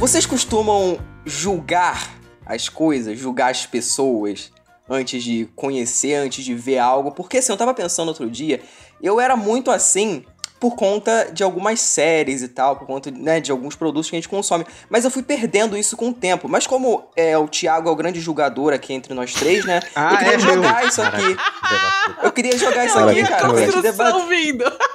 Vocês costumam julgar as coisas, julgar as pessoas antes de conhecer, antes de ver algo? Porque assim, eu tava pensando outro dia, eu era muito assim por conta de algumas séries e tal, por conta né, de alguns produtos que a gente consome. Mas eu fui perdendo isso com o tempo. Mas como é, o Thiago é o grande julgador aqui entre nós três, né? Ah, eu queria é jogar meu. isso aqui. Eu queria jogar isso Caraca, aqui, que cara, pra gente, moleque. debater.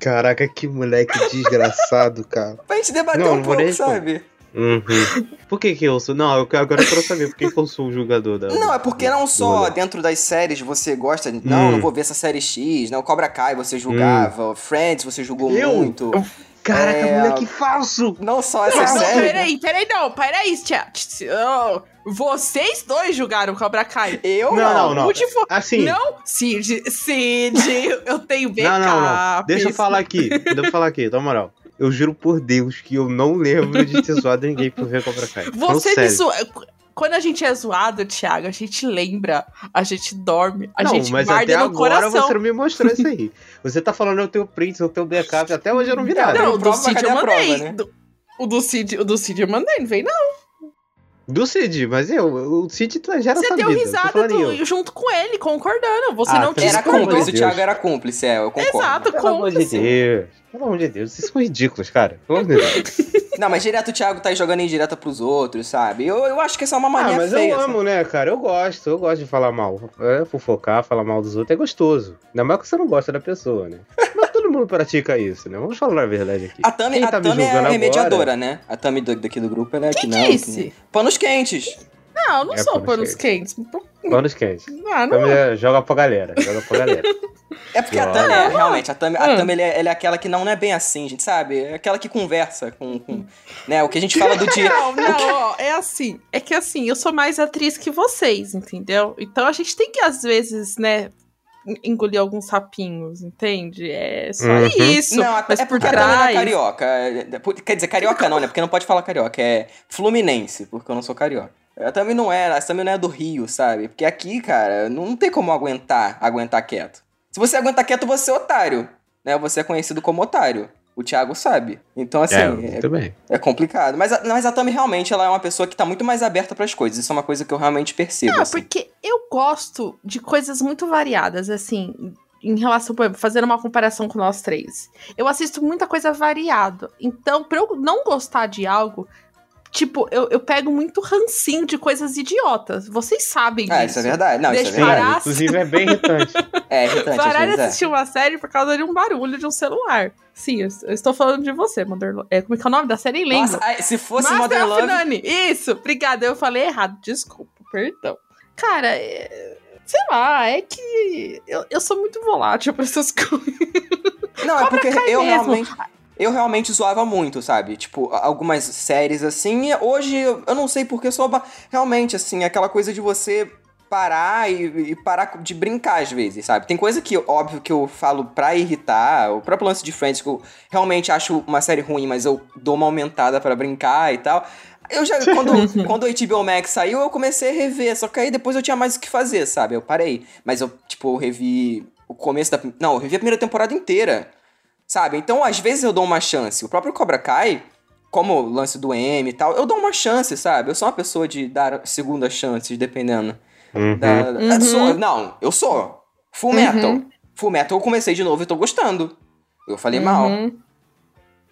Caraca, que moleque desgraçado, cara. pra gente debater Não, um não pouco, sabe? Uhum. Por que que eu sou? Não, eu, agora eu quero saber por que, que eu sou o julgador da. Não, é porque não só dentro das séries você gosta, de, não, Hum. não vou ver essa série X, não, Cobra Kai você julgava, Friends você julgou Eu? muito. Eu- Caraca, É, moleque falso! Não só essa Não, série. peraí, peraí, não, peraí, chat. Oh, vocês dois julgaram Cobra Kai. Eu Não, não, não. Fo- Assim. Não, Cid, Cid, eu tenho backup. Não, não, não. Deixa eu falar aqui. Deixa eu falar aqui, na moral. Eu juro por Deus que eu não lembro de ter zoado ninguém por ver Cobra Kai. Você me zoa. Quando a gente é zoado, Thiago, a gente lembra, a gente dorme, a não, gente mas guarda até no agora coração. você não me mostrou isso aí. Você tá falando eu tenho print, eu tenho backup, até hoje eu não vi nada. Não, Tem o do Cid eu a prova, mandei. né? Do- O do Cid, o do Cid eu mandei, não veio não. Do Cid, mas eu, o Cid tá- já era Você sabido. deu risada falando do- junto com ele, concordando. Você Ah, não quis Era cúmplice, o. Thiago era cúmplice, é, eu concordo. Exato, Pelo amor de cúmplice. Deus. Pelo amor de Deus, vocês são ridículos, cara. Pelo amor de Deus. Não, mas direto o Thiago tá aí jogando indireta pros outros, sabe? Eu, eu acho que essa é uma Ah, mania mas feia. eu sabe? amo, né, cara? Eu gosto, eu gosto de falar mal. É, fofocar, falar mal dos outros é gostoso. Ainda mais que você não gosta da pessoa, né? Todo mundo pratica isso, né? Vamos falar a verdade aqui. A Tami, Quem a tá Tami é a remediadora, agora? né? A Tami do- daqui do grupo, ela é que Quem não. que é que esse? Panos quentes. Não, eu não É sou panos panos quentes. Panos quentes. Ah, não. Tami é- joga pra galera, joga pra galera. É porque a. Tami, é, realmente, a Tami, a Ah. Tami ela é, ela é aquela que não é bem assim, gente, sabe? É aquela que conversa com, com né, o que a gente fala do dia. Não, não, ó, é assim. É que assim, eu sou mais atriz que vocês, entendeu? Então a gente tem que, às vezes, né, engolir alguns sapinhos, entende? É só Uhum. isso. Não, a- mas é por porque a Tami não é trás. carioca. É- é- Quer dizer, carioca não, né? Porque não pode falar carioca. É fluminense, porque eu não sou carioca. A Tami não é, a Tami não é do Rio, sabe? Porque aqui, cara, não tem como aguentar, aguentar quieto. Se você aguentar quieto, você é otário, né? Você é conhecido como otário. O Thiago sabe. Então, assim, é, é, é complicado. Mas a, mas a Tami realmente ela é uma pessoa que tá muito mais aberta pras coisas. Isso é uma coisa que eu realmente percebo. Não, assim. porque eu gosto de coisas muito variadas, assim, em relação, por exemplo, fazendo uma comparação com nós três. Eu assisto muita coisa variada. Então, pra eu não gostar de algo, tipo, eu, eu pego muito rancinho de coisas idiotas. Vocês sabem Ah, disso. isso é verdade. Não, isso é verdade. inclusive é bem irritante. É irritante às Parar de é. assistir uma série por causa de um barulho de um celular. Sim, eu, eu estou falando de você, Mother Lo- é, Como é que é o nome da série? Nem lembro. Nossa, se fosse Master Modern Love... None. Isso, obrigada. Eu falei errado, desculpa, perdão. Cara, é- sei lá, é que eu, eu sou muito volátil pra essas coisas. Não, é porque eu mesmo. realmente... Eu realmente zoava muito, sabe? Tipo, algumas séries assim. Hoje eu não sei porque eu sou. Realmente, assim, aquela coisa de você parar e, e parar de brincar às vezes, sabe? Tem coisa que, óbvio, que eu falo pra irritar. O próprio lance de Friends, que eu realmente acho uma série ruim, mas eu dou uma aumentada pra brincar e tal. Eu já, quando, quando o HBO Max saiu, eu comecei a rever, só que aí depois eu tinha mais o que fazer, sabe? Eu parei. Mas eu, tipo, eu revi o começo da. Não, eu revi a primeira temporada inteira. Sabe? Então, às vezes eu dou uma chance. O próprio Cobra Kai, como o lance do M e tal, eu dou uma chance, sabe? Eu sou uma pessoa de dar segunda chances, dependendo. Uhum. Da, Uhum. sou- não, eu sou. Full Metal. Full Metal eu comecei de novo e tô gostando. Eu falei mal. Uhum,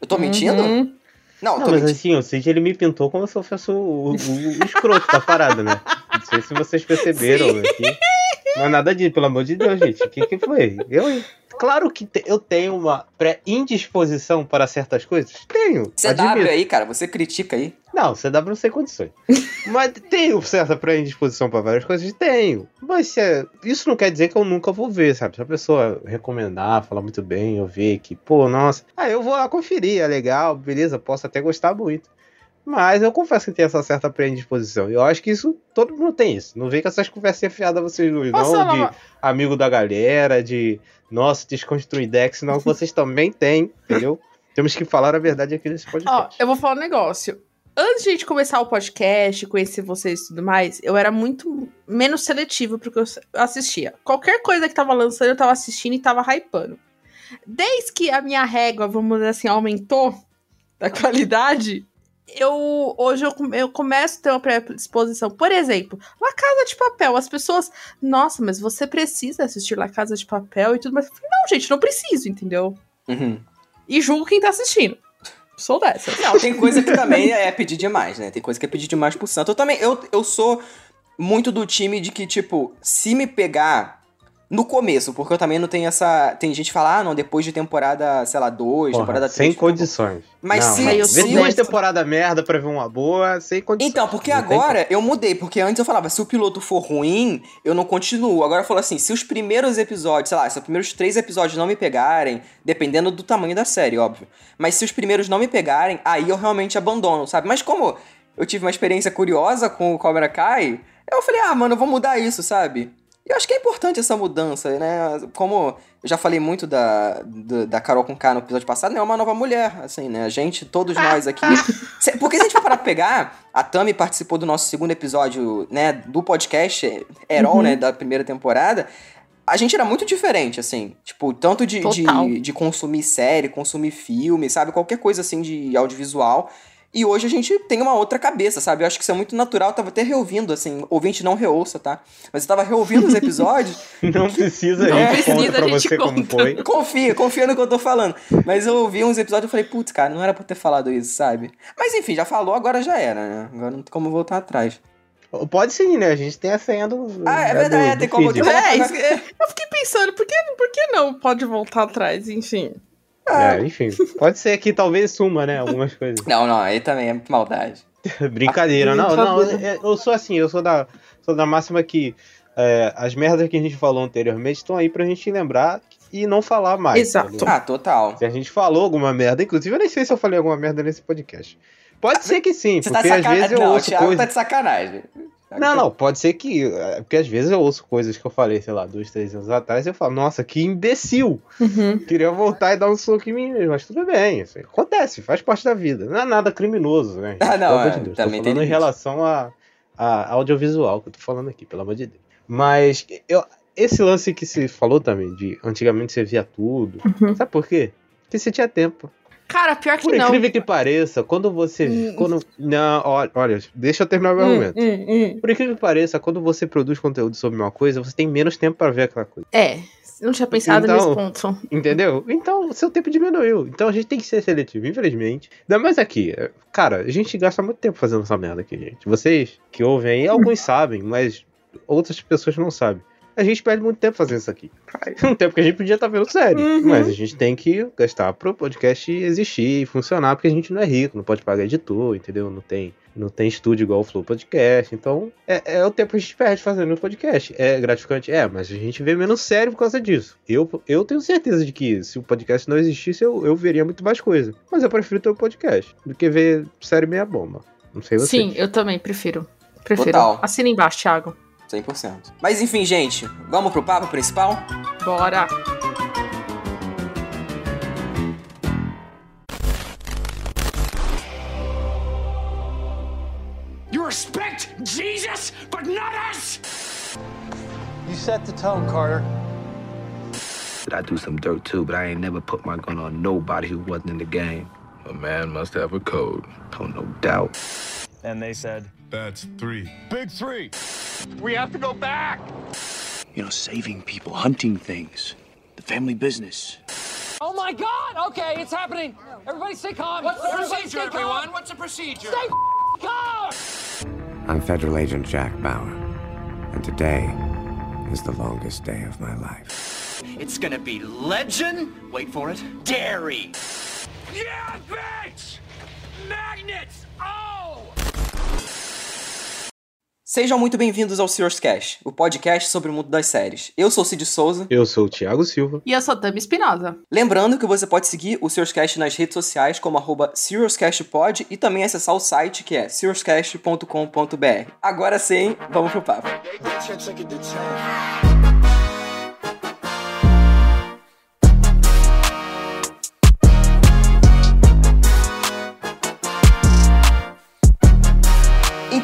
Eu tô mentindo? uhum. Não, eu Não, tô mas mentindo. assim, o Cid ele me pintou como se eu fosse o, o, o escroto da parada, né? Não sei se vocês perceberam aqui. Mas nada disso, pelo amor de Deus, gente. O que, que foi? Eu, hein? Claro que te- eu tenho uma pré-indisposição para certas coisas. Tenho. CW admito. aí, cara, você critica aí. Não, CW não sei condições. Mas tenho certa pré-indisposição para várias coisas? Tenho. Mas é- isso não quer dizer que eu nunca vou ver, sabe? Se a pessoa recomendar, falar muito bem, eu ver que, pô, nossa. Ah, eu vou lá conferir, é legal, beleza, posso até gostar muito. Mas eu confesso que tem essa certa pré-indisposição. E eu acho que isso, todo mundo tem isso. Não vem com essas conversinhas fiadas vocês dois, não, de amigo da galera, de, nossa, desconstruir Dex, não, vocês também têm, entendeu? Temos que falar a verdade aqui nesse Ó, podcast. eu vou falar um negócio. Antes de a gente começar o podcast, conhecer vocês e tudo mais, eu era muito menos seletivo porque eu assistia. Qualquer coisa que tava lançando, eu tava assistindo e tava hypando. Desde que a minha régua, vamos dizer assim, aumentou da qualidade, eu hoje eu, eu começo a ter uma predisposição. Por exemplo, La Casa de Papel. As pessoas, nossa, mas você precisa assistir La Casa de Papel e tudo mais. Não, gente, não preciso, entendeu? Uhum. E julgo quem tá assistindo. Sou dessa. Não, tem coisa que também é pedir demais, né? Tem coisa que é pedir demais pro santo. Eu também, eu, eu sou muito do time de que, tipo, se me pegar no começo, porque eu também não tenho essa. Tem gente que fala, ah, não, depois de temporada, sei lá, 2, temporada 3. Sem tipo, condições. Mas não, se. Eu se duas temporadas merda pra ver uma boa, sem condições. Então, porque Não agora eu mudei, porque antes eu falava, se o piloto for ruim, eu não continuo. Agora eu falo assim, se os primeiros episódios, sei lá, se os primeiros três episódios não me pegarem, dependendo do tamanho da série, óbvio. Mas se os primeiros não me pegarem, aí eu realmente abandono, sabe? Mas como eu tive uma experiência curiosa com o Cobra Kai, eu falei, ah, mano, eu vou mudar isso, sabe? E eu acho que é importante essa mudança, né? Como eu já falei muito da, da, da Carol com K no episódio passado, né? É uma nova mulher, assim, né? A gente, todos nós aqui. Porque se a gente for parar pra pegar, a Tami participou do nosso segundo episódio, né? Do podcast Herol, Uhum. né? Da primeira temporada. A gente era muito diferente, assim. Tipo, tanto de, de, de consumir série, consumir filme, sabe? Qualquer coisa assim de audiovisual. E hoje a gente tem uma outra cabeça, sabe? Eu acho que isso é muito natural. Eu tava até reouvindo, assim. Ouvinte não reouça, tá? Mas eu tava reouvindo os episódios. Não precisa, Não a gente precisa, conta pra a gente você como conta. foi. Confia, confia no que eu tô falando. Mas eu ouvi uns episódios e falei, putz, cara, não era pra ter falado isso, sabe? Mas enfim, já falou, agora já era, né? Agora não tem como voltar atrás. Pode sim, né? A gente tem a senha do. Ah, é do- verdade, do tem como- feed. tem É, isso- é, eu fiquei pensando, por que, por que não pode voltar atrás? Enfim. É, enfim. Pode ser que talvez suma, né? Algumas coisas. Não, não, aí também é maldade. Brincadeira, não, não. É- Eu sou assim, eu sou da, sou da máxima que é, as merdas que a gente falou anteriormente estão aí pra gente lembrar e não falar mais. Exato. entendeu? Ah, total. Se a gente falou alguma merda, inclusive eu nem sei se eu falei alguma merda nesse podcast. Pode ser que sim, Você tá porque às sacanagem. vezes eu Não, o ouço Thiago coisas. tá de sacanagem. Não, não, pode ser que. é, Porque às vezes eu ouço coisas que eu falei, sei lá, dois, três anos atrás, e eu falo, nossa, que imbecil! Uhum. Queria voltar e dar um soco em mim mesmo, mas tudo bem, aí acontece, faz parte da vida. Não é nada criminoso, né? gente? Ah, não, Pelo amor é, de Deus. também tô tem falando em limite. relação a, a audiovisual que eu tô falando aqui, pelo amor de Deus. Mas eu, esse lance que se falou também, de antigamente você via tudo, Uhum. sabe por quê? Porque você tinha tempo. Cara, pior que Por não. incrível que pareça, quando você. Hum. Quando, não, olha, olha, deixa eu terminar meu Hum, argumento. hum, hum. Por incrível que pareça, quando você produz conteúdo sobre uma coisa, você tem menos tempo para ver aquela coisa. É, não tinha pensado Então- nesse ponto. Entendeu? Então, o seu tempo diminuiu. Então a gente tem que ser seletivo, infelizmente. Ainda mais aqui. é, Cara, a gente gasta muito tempo fazendo essa merda aqui, gente. Vocês que ouvem aí, alguns sabem, mas outras pessoas não sabem. A gente perde muito tempo fazendo isso aqui. Um tempo que a gente podia estar vendo série. Uhum. Mas a gente tem que gastar pro podcast existir e funcionar, porque a gente não é rico, não pode pagar editor, entendeu? Não tem, não tem estúdio igual o Flow Podcast. Então, é, é o tempo que a gente perde fazendo o podcast. É gratificante? É, mas a gente vê menos sério por causa disso. Eu, eu tenho certeza de que se o podcast não existisse, eu, eu veria muito mais coisa. Mas eu prefiro ter o podcast do que ver série meia bomba. Não sei você. Sim, eu também prefiro. Prefiro. Total. Assina embaixo, Thiago. 100%. Mas enfim, gente, vamos pro papo principal? Bora. You respect Jesus, but not us! You set the tone, Carter. I do some dirt too, but I ain't never put my gun on nobody who wasn't in the game. A man must have a code. Oh, no doubt. And they said, That's three. Big three. We have to go back! You know, saving people, hunting things, the family business. Oh my god! Okay, it's happening! Everybody stay calm! What's the Everybody procedure, stay calm. What's the procedure? Stay calm! I'm Federal Agent Jack Bauer, and today is the longest day of my life. It's gonna be legend. Wait for it. Dairy. Yeah, bitch! Magnets! Sejam muito bem-vindos ao Serious Cash, o podcast sobre o mundo das séries. Eu sou o Cid Souza. Eu sou o Thiago Silva. E eu sou Dami Espinosa. Lembrando que você pode seguir o Serious Cast nas redes sociais como arroba SeriousCastPod e também acessar o site que é seriouscast.com.br. Agora sim, vamos pro papo.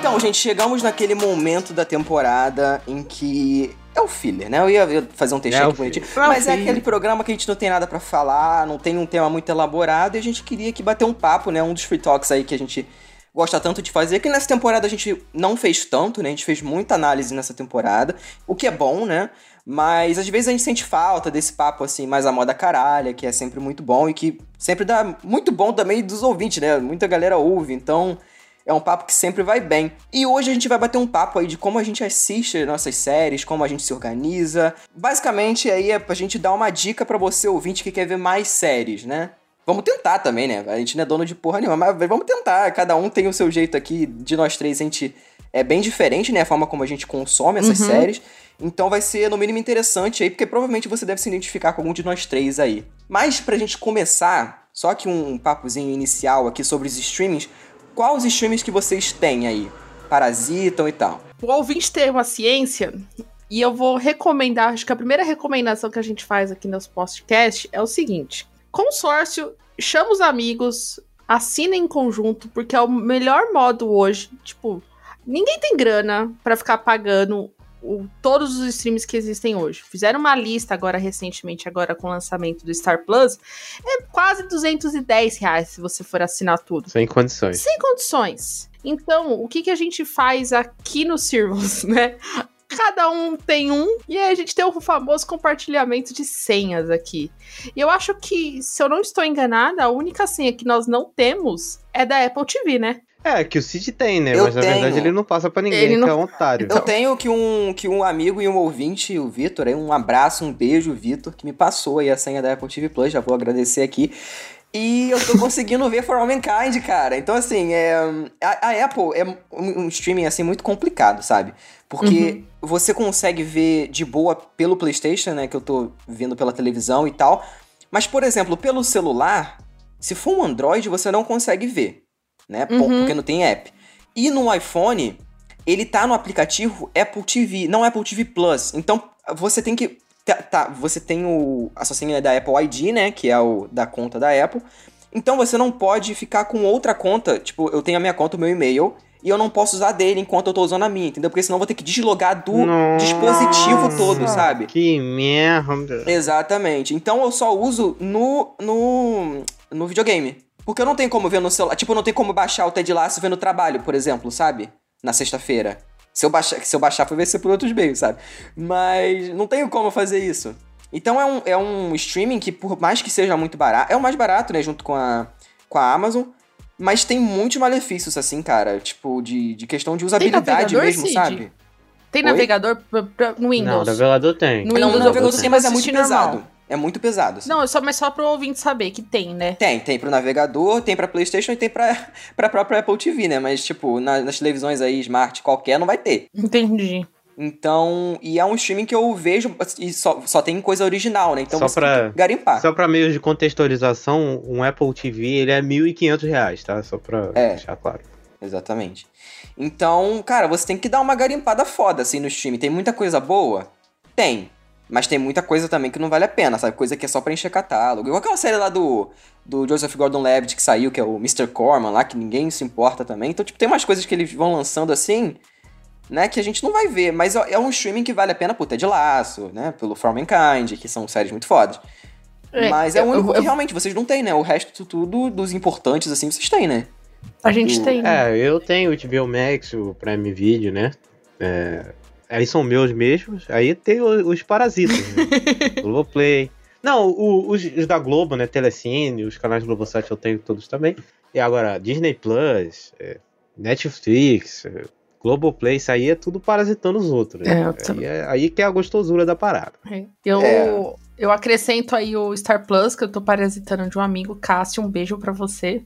Então, gente, chegamos naquele momento da temporada em que é o filler, né? Eu ia fazer um textinho É bonitinho. É Mas é aquele programa que a gente não tem nada pra falar, não tem um tema muito elaborado e a gente queria aqui bater um papo, né? Um dos free talks aí que a gente gosta tanto de fazer, que nessa temporada a gente não fez tanto, né? A gente fez muita análise nessa temporada, o que é bom, né? Mas às vezes a gente sente falta desse papo assim, mais a moda caralha, que é sempre muito bom e que sempre dá muito bom também dos ouvintes, né? Muita galera ouve, então é um papo que sempre vai bem. E hoje a gente vai bater um papo aí de como a gente assiste nossas séries, como a gente se organiza. Basicamente aí é pra gente dar uma dica para você ouvinte que quer ver mais séries, né? Vamos tentar também, né? A gente não é dono de porra nenhuma, mas vamos tentar. Cada um tem o seu jeito aqui. De nós três, a gente é bem diferente, né? A forma como a gente consome essas Uhum. séries. Então vai ser, no mínimo, interessante aí, porque provavelmente você deve se identificar com algum de nós três aí. Mas pra gente começar, só que um papozinho inicial aqui sobre os streamings, quais os que vocês têm aí? Parasitam e tal. O ouvinte tem uma ciência, e eu vou recomendar, acho que a primeira recomendação que a gente faz aqui nos podcasts é o seguinte: consórcio, chama os amigos, assina em conjunto, porque é o melhor modo hoje. Tipo, ninguém tem grana pra ficar pagando o- todos os streams que existem hoje. Fizeram uma lista agora recentemente, agora com o lançamento do Star Plus, é quase 210 reais se você for assinar tudo. Sem condições. Sem condições. Então, o que, que a gente faz aqui no Servos, né? Cada um tem um, e aí a gente tem o famoso compartilhamento de senhas aqui. E eu acho que, se eu não estou enganada, a única senha que nós não temos é da Apple TV, né? É, que o Cid tem, né? Eu Mas na tenho. verdade ele não passa pra ninguém, Ele que não- é um otário. Eu tenho que um, que um amigo e um ouvinte, o Vitor, um abraço, um beijo, Vitor, que me passou aí a senha da Apple TV Plus, já vou agradecer aqui. E eu tô conseguindo ver For All Mankind, cara. Então, assim, é, a, a Apple é um, um streaming, assim, muito complicado, sabe? Porque você consegue ver de boa pelo PlayStation, né? Que eu tô vendo pela televisão e tal. Mas, por exemplo, pelo celular, se for um Android, você não consegue ver, né? Uhum. Porque não tem app. E no iPhone, ele tá no aplicativo Apple TV, não Apple TV Plus. Então, você tem que. Tá, tá, você tem o, a sua senha da Apple ID, né? Que é o da conta da Apple. Então você não pode ficar com outra conta. Tipo, eu tenho a minha conta, o meu e-mail. E eu não posso usar dele enquanto eu tô usando a minha, entendeu? Porque senão eu vou ter que deslogar do Nossa. dispositivo todo, sabe? Que merda. Exatamente. Então eu só uso no, no, no videogame. Porque eu não tenho como ver no celular. Tipo, eu não tenho como baixar o Ted Lasso e ver no trabalho, por exemplo, sabe? Na sexta-feira. Se eu baixar, se eu baixar foi ver ser por outros meios, sabe? Mas não tenho como fazer isso. Então é um, é um streaming que, por mais que seja muito barato, é o mais barato, né? Junto com a, com a Amazon. Mas tem muitos malefícios, assim, cara. Tipo, de, de questão de usabilidade navegador, mesmo, Cid? sabe? Tem Oi? navegadador pra- pra- no Não, Windows. o navegador tem. No não, Windows eu navegador tem, mas é muito assistir normal. É muito pesado. assim. Não, só, mas só pro ouvinte saber que tem, né? Tem, tem pro navegador, tem pra Playstation e tem pra, pra própria Apple TV, né? Mas, tipo, na- nas televisões aí, Smart, qualquer, não vai ter. Entendi. Então, e é um streaming que eu vejo e só, só tem coisa original, né? Então Só você pra- tem que garimpar. Só pra meios de contextualização, um Apple TV ele é 1.500 reais, tá? Só pra É. deixar claro. Exatamente. Então, cara, você tem que dar uma garimpada foda, assim, no streaming. Tem muita coisa boa? Tem. Mas tem muita coisa também que não vale a pena, sabe? Coisa que é só pra encher catálogo. Igual aquela série lá do, do Joseph Gordon-Levitt que saiu, que é o Mr. Corman lá, que ninguém se importa também. Então, tipo, tem umas coisas que eles vão lançando assim, né, que a gente não vai ver. Mas é um streaming que vale a pena por Ted Laço, né? Pelo For Mankind, que são séries muito fodas. É, Mas é o eu- único eu- que realmente vocês não têm, né? O resto tudo dos importantes, assim, vocês têm, né? A gente Do- tem. É, eu tenho o HBO Max, o Prime Video, né? É, aí são meus mesmos. Aí tem os parasitas, né? Globoplay. Não, o- os, os da Globo, né? Telecine, os canais Globosat eu tenho todos também. E agora, Disney Plus, é, Netflix, é, Globoplay, isso aí é tudo parasitando os outros. É, Né? eu aí, também. é, aí que é a gostosura da parada. Eu, É. eu acrescento aí o Star Plus, que eu tô parasitando de um amigo, Cássio. Um beijo pra você.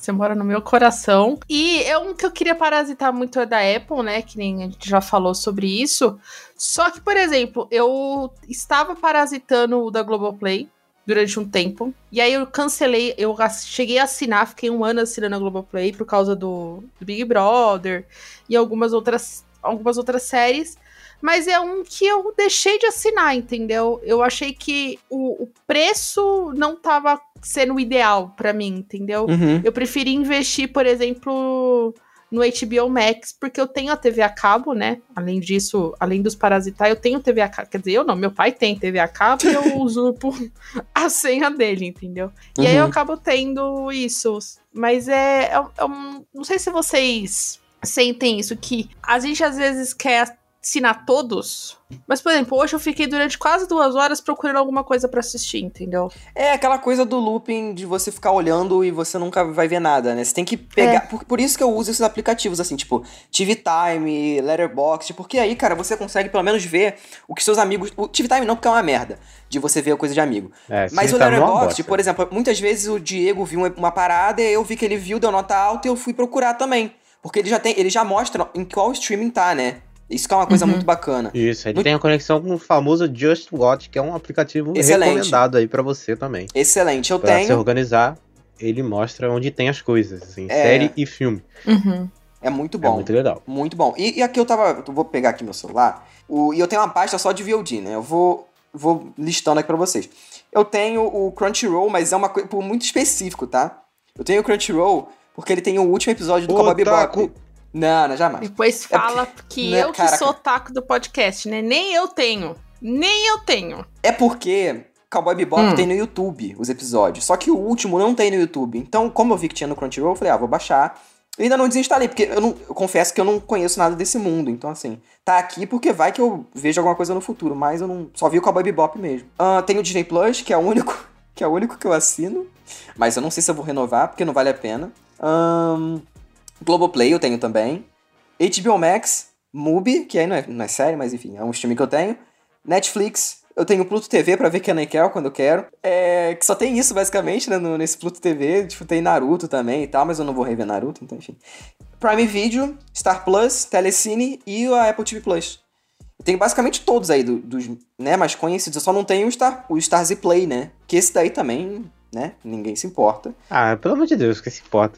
Você mora no meu coração. E é um que eu queria parasitar muito é da Apple, né? Que nem a gente já falou sobre isso. Só que, por exemplo, eu estava parasitando o da Globoplay durante um tempo. E aí eu cancelei, eu cheguei a assinar, fiquei um ano assinando a Globoplay por causa do, do Big Brother e algumas outras, algumas outras séries. Mas é um que eu deixei de assinar, entendeu? Eu achei que o, o preço não tava sendo o ideal pra mim, entendeu? Uhum. Eu preferi investir, por exemplo, no HBO Max, porque eu tenho a TV a cabo, né? Além disso, além dos parasitar, eu tenho TV a cabo. Quer dizer, eu não, meu pai tem TV a cabo e eu usurpo a senha dele, entendeu? E aí eu Uhum. acabo tendo isso. Mas é, é, é um- Não sei se vocês sentem isso, que a gente às vezes quer assinar todos. Mas, por exemplo, hoje eu fiquei durante quase duas horas procurando alguma coisa pra assistir, entendeu? É aquela coisa do looping de você ficar olhando e você nunca vai ver nada, né? Você tem que pegar. É. Por, por isso que eu uso esses aplicativos, assim, tipo, TV Time, Letterboxd, porque aí, cara, você consegue pelo menos ver o que seus amigos. O TV Time não, porque é uma merda de você ver coisa de amigo. É, Mas o tá numa Letterboxd, por exemplo, muitas vezes o Diego viu uma- uma parada, eu vi que ele viu, deu nota alta e eu fui procurar também. Porque ele já tem, ele já mostra em qual streaming tá, né? Isso que é uma coisa Uhum. muito bacana. Isso, ele Muito- tem a conexão com o famoso Just Watch, que é um aplicativo Excelente. recomendado aí pra você também. Excelente, eu Pra se tenho. organizar, ele mostra onde tem as coisas, assim, É. série e filme. Uhum. É muito É bom. muito legal. Muito bom. E, e aqui eu tava. Eu vou pegar aqui meu celular. O, e eu tenho uma pasta só de VOD, né? Eu vou, vou listando aqui pra vocês. Eu tenho o Crunchyroll, mas é uma coisa muito específico, tá? Eu tenho o Crunchyroll porque ele tem o último episódio do Cowboy Otaku. Bebop. Não, não, jamais. Depois fala que né, eu que caraca. sou taco do podcast, né? Nem eu tenho. Nem eu tenho. É porque Cowboy Bebop Hum. tem no YouTube os episódios. Só que o último não tem no YouTube. Então, como eu vi que tinha no Crunchyroll, eu falei, ah, vou baixar. Eu ainda não desinstalei, porque eu, não, eu confesso que eu não conheço nada desse mundo. Então, assim, tá aqui porque vai que eu vejo alguma coisa no futuro. Mas eu não só vi o Cowboy Bebop mesmo. Ah, tem o Disney Plus, que é o único que é o único que eu assino. Mas eu não sei se eu vou renovar, porque não vale a pena. Ahn, Globoplay eu tenho também. HBO Max, Mubi, que aí não é, não é série, mas enfim, é um streaming que eu tenho. Netflix, eu tenho Pluto TV pra ver Kenan e Kel quando eu quero. É, que só tem isso, basicamente, né, no- nesse Pluto TV. Tipo, tem Naruto também e tal, mas eu não vou rever Naruto, então enfim. Prime Video, Star Plus, Telecine e a Apple TV Plus. Eu tenho basicamente todos aí do- dos né, mais conhecidos. Eu só não tenho o, Star, o Stars Play, né? Que esse daí também, né? Ninguém se importa. Ah, pelo amor de Deus, que se importa.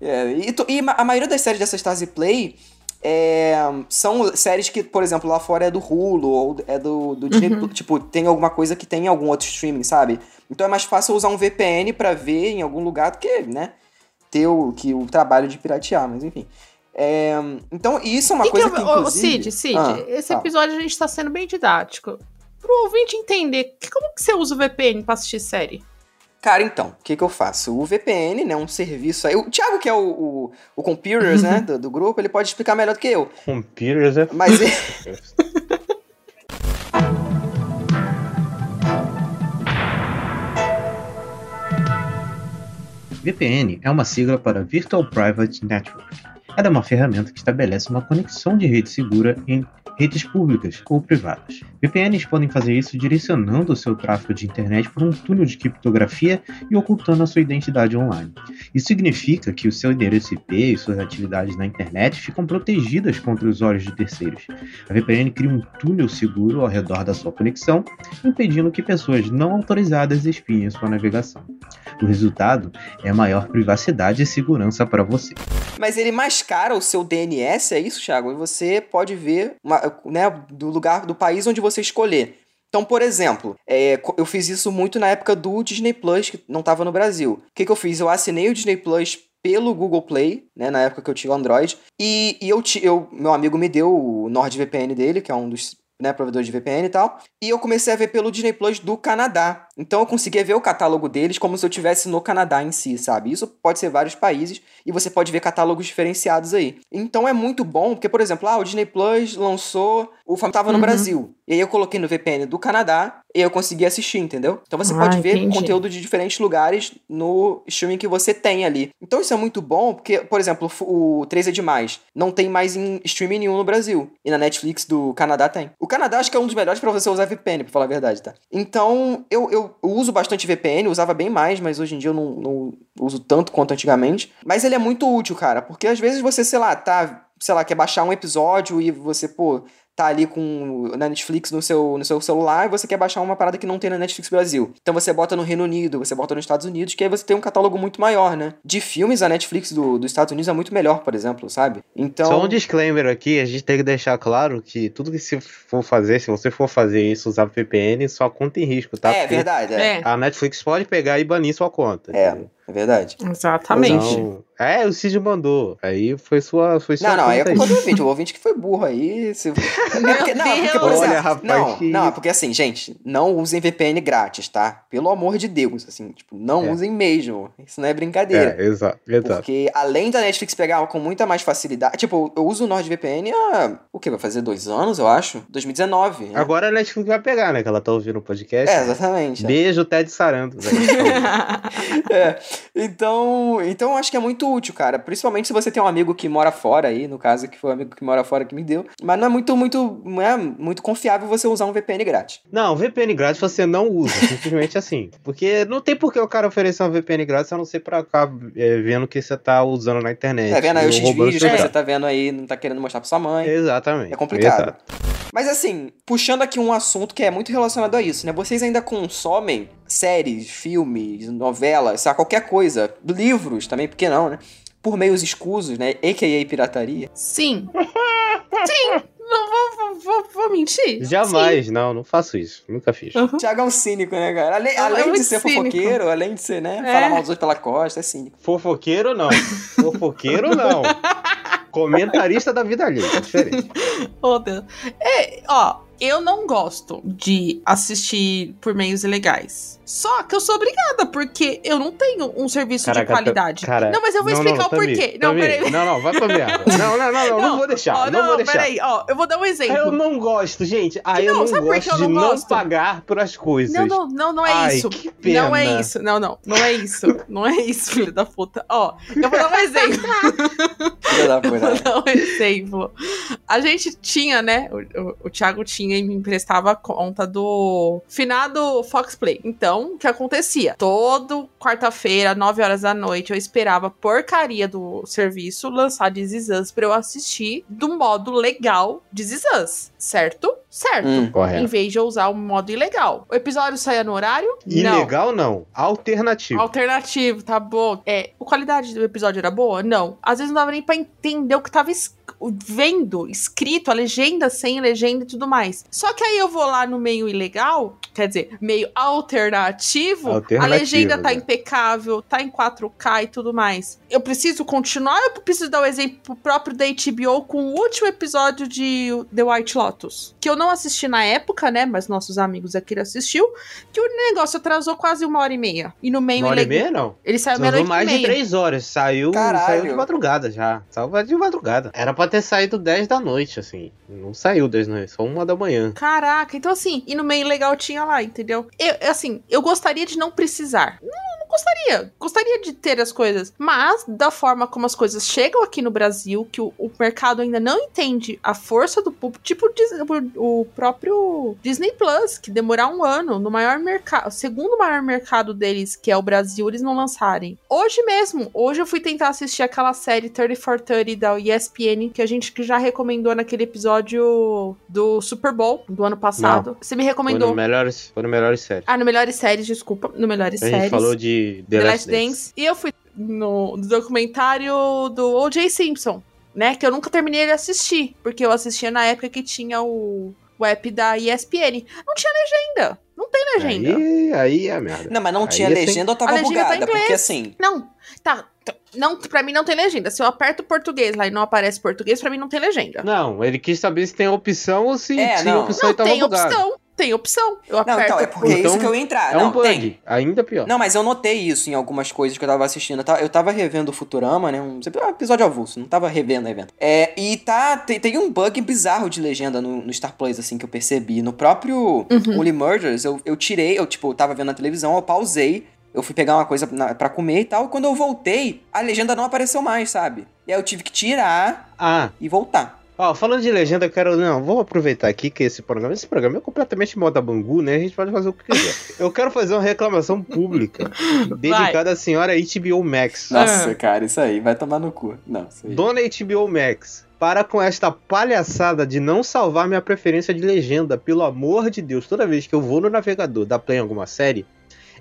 É, e, to- e ma- a maioria das séries dessa Stars Play é, são séries que, por exemplo, lá fora é do Hulu ou é do, do Disney Uhum. Tipo, tem alguma coisa que tem em algum outro streaming, sabe? Então é mais fácil usar um VPN pra ver em algum lugar do que, né? Ter o, que, o trabalho de piratear, mas enfim. É, então, isso é uma E coisa que, que, eu- ô, inclusive... Cid, Cid, Ah, esse episódio a gente tá sendo bem didático. Pro ouvinte entender, que- como que você usa o VPN pra assistir série? Cara, então, o que que eu faço? O VPN, né, um serviço aí... O Thiago, que é o, o, o Computers, né, do, do grupo, ele pode explicar melhor do que eu. Computers é Mas... VPN é uma sigla para Virtual Private Network. Ela é uma ferramenta que estabelece uma conexão de rede segura em redes públicas ou privadas. VPNs podem fazer isso direcionando o seu tráfego de internet por um túnel de criptografia e ocultando a sua identidade online. Isso significa que o seu endereço IP e suas atividades na internet ficam protegidas contra os olhos de terceiros. A VPN cria um túnel seguro ao redor da sua conexão, impedindo que pessoas não autorizadas espiem sua navegação. O resultado é maior privacidade e segurança para você. Mas ele mascara o seu DNS, é isso, Thiago? E você pode ver uma- né, do lugar do país onde você escolher. Então, por exemplo, é, eu fiz isso muito na época do Disney Plus, que não estava no Brasil. O que, que eu fiz? Eu assinei o Disney Plus pelo Google Play, né, na época que eu tinha o Android, e, e eu, eu, meu amigo me deu o NordVPN dele, que é um dos né, provedores de VPN e tal, e eu comecei a ver pelo Disney Plus do Canadá. Então eu conseguia ver o catálogo deles como se eu estivesse no Canadá em si, sabe? Isso pode ser vários países e você pode ver catálogos diferenciados aí. Então é muito bom, porque, por exemplo, ah, o Disney Plus lançou. O Fam tava no Uhum. Brasil. E aí eu coloquei no VPN do Canadá e eu consegui assistir, entendeu? Então você Ah, pode ver entendi. conteúdo de diferentes lugares no streaming que você tem ali. Então isso é muito bom, porque, por exemplo, o 3 é demais. Não tem mais em streaming nenhum no Brasil. E na Netflix do Canadá tem. O Canadá acho que é um dos melhores pra você usar VPN, pra falar a verdade, tá? Então, eu, eu uso bastante VPN, usava bem mais, mas hoje em dia eu não, não uso tanto quanto antigamente. Mas ele é muito útil, cara, porque às vezes você, sei lá, tá, sei lá, quer baixar um episódio e você, pô, tá ali com na Netflix no seu, no seu celular e você quer baixar uma parada que não tem na Netflix Brasil. Então você bota no Reino Unido, você bota nos Estados Unidos, que aí você tem um catálogo muito maior, né? De filmes, a Netflix do, dos Estados Unidos é muito melhor, por exemplo, sabe? Então. Só um disclaimer aqui, a gente tem que deixar claro que tudo que se for fazer, se você for fazer isso, usar VPN, sua conta em risco, tá? É, Porque verdade, é. É, A Netflix pode pegar e banir sua conta. É, é verdade. exatamente. Então, É, o Cid mandou. Aí foi sua. Foi sua Não, não, aí é culpa do ouvinte. O ouvinte que foi burro aí. Se... É porque, não, porque, por exemplo, Olha, rapaz, não, que- não, é porque assim, gente, não usem VPN grátis, tá? Pelo amor de Deus, assim, tipo, não É. usem mesmo. Isso não é brincadeira. É, exato, exato. Porque além da Netflix pegar com muita mais facilidade. Tipo, eu uso o NordVPN há. O que? Vai fazer dois anos, eu acho? 2019. né? Agora a Netflix vai pegar, né? Que ela tá ouvindo o podcast. É, exatamente. Beijo, Ted Saranto. velho. É. Então, então eu acho que é muito útil, cara. Principalmente se você tem um amigo que mora fora aí, no caso, que foi o amigo que mora fora que me deu. Mas não é muito, muito, não é muito confiável você usar um VPN grátis. Não, VPN grátis você não usa, simplesmente assim. Porque não tem por que o cara oferecer uma VPN grátis a não ser pra ficar é, vendo o que você tá usando na internet. Tá vendo aí os vídeos que você tá vendo aí, não tá querendo mostrar pra sua mãe. Exatamente. É complicado. exato. Mas assim, puxando aqui um assunto que é muito relacionado a isso, né? Vocês ainda consomem séries, filmes, novelas, sabe, qualquer coisa, livros também, por que não, né? Por meios escusos, né? A.K.A. pirataria. Sim. Sim. Não vou, vou, vou, mentir. Jamais, não, não faço isso. Nunca fiz. Uhum. Thiago é um cínico, né, cara? Além, É além de muito ser cínico. fofoqueiro, além de ser, né? É. Falar mal dos outros pela costa, é cínico. Fofoqueiro não. Fofoqueiro não. Comentarista da vida alheia, é diferente. Oh, Deus. É, ó, eu não gosto de assistir por meios ilegais. Só que eu sou obrigada, porque eu não tenho um serviço Caraca, de qualidade. cara, não, mas eu vou não, explicar não, o porquê. Não, peraí. Não, não, vai pra merda. Não, não, não, não, não vou deixar. Ó, não, vou deixar. peraí, ó, eu vou dar um exemplo. Eu não gosto, gente. Ah, eu não, não gosto eu de não não gosto? pagar por as coisas. Não, não, não, não é Ai, isso. que pena. Não é isso. Não, não. Não é isso. Não é isso, filho da puta. Ó, eu vou dar um exemplo. Filha da puta. Vou dar um exemplo. A gente tinha, né? O, o, o Thiago tinha e me emprestava a conta do finado Fox Play. Então, o que acontecia? Todo quarta-feira, 9 horas da noite, eu esperava a porcaria do serviço lançar This Is Us pra eu assistir do modo legal This Is Us, certo? Certo. Hum. Em vez de eu usar o modo ilegal. O episódio saía no horário? Não. Ilegal não. Alternativo. Alternativo, tá bom. É, a qualidade do episódio era boa? Não. Às vezes não dava nem pra entender o que tava es- vendo, escrito, a legenda sem legenda e tudo mais. Só que aí eu vou lá no meio ilegal, quer dizer, meio alternativo, a Alternativo, legenda tá né? impecável, tá em 4K e tudo mais. Eu preciso continuar ou eu preciso dar o exemplo próprio da HBO com o último episódio de The White Lotus? Que eu não assisti na época, né? Mas nossos amigos aqui assistiu. Que o negócio atrasou quase uma hora e meia. E no meio Uma hora e ilegal- meia, não. Ele saiu meia-noite mais e de meia. três horas. Saiu, Caralho. saiu de madrugada já. Saiu de madrugada. Era pra ter saído 10 da noite, assim. Não saiu 10 da noite, só uma da manhã. Caraca, então assim, e no meio legal tinha lá, entendeu? Eu, assim, eu gostaria de não precisar. Não gostaria. Gostaria de ter as coisas. Mas, da forma como as coisas chegam aqui no Brasil, que o, o mercado ainda não entende a força do público, tipo o o, próprio Disney Plus, que demorar um ano no maior mercado, segundo maior mercado deles, que é o Brasil, eles não lançarem. Hoje mesmo, hoje eu fui tentar assistir aquela série 30 for 30 da ESPN, que a gente já recomendou naquele episódio do Super Bowl do ano passado. Você me Foi recomendou. no melhores, foi no melhores séries. Ah, no Melhores Séries, desculpa. No Melhores a gente Séries. falou de The, Last Dance. E eu fui no, no documentário do O.J. Simpson, né? Que eu nunca terminei de assistir. Porque eu assistia na época que tinha o, o app da ESPN. Não tinha legenda. Não tem legenda. Aí, aí é a merda. Não, mas não Aí tinha é legenda ou tava A legenda tá em bugada? porque inglês. assim. Não, tá. Não, pra mim não tem legenda. Se eu aperto português lá e não aparece português, pra mim não tem legenda. Não, ele quis saber se tem opção ou se É, tinha não. opção Não, e tava tem bugado. opção. Tem opção. Eu Não, aperto. então, é porque é Então, isso que eu ia entrar. É não, um bug, tem. ainda pior. Não, mas eu notei isso em algumas coisas que eu tava assistindo. Eu tava, revendo o Futurama, né? Um episódio avulso, não tava revendo a evento. É, e tá. Tem, tem um bug bizarro de legenda no, no Star Plus, assim, que eu percebi. No próprio Uhum. Only Murders, eu, eu tirei, eu, tipo, eu tava vendo na televisão, eu pausei. Eu fui pegar uma coisa na, pra comer e tal. E quando eu voltei, a legenda não apareceu mais, sabe? E aí eu tive que tirar Ah, e voltar. Ó, falando de legenda, eu quero. Não, vou aproveitar aqui que esse programa. Esse programa é completamente moda bangu, né? A gente pode fazer o que quiser. eu quero fazer uma reclamação pública dedicada à senhora HBO Max. Nossa, Ah. cara, isso aí vai tomar no cu. Não, isso aí. Dona HBO Max, para com esta palhaçada de não salvar minha preferência de legenda, pelo amor de Deus. Toda vez que eu vou no navegador dar play em alguma série,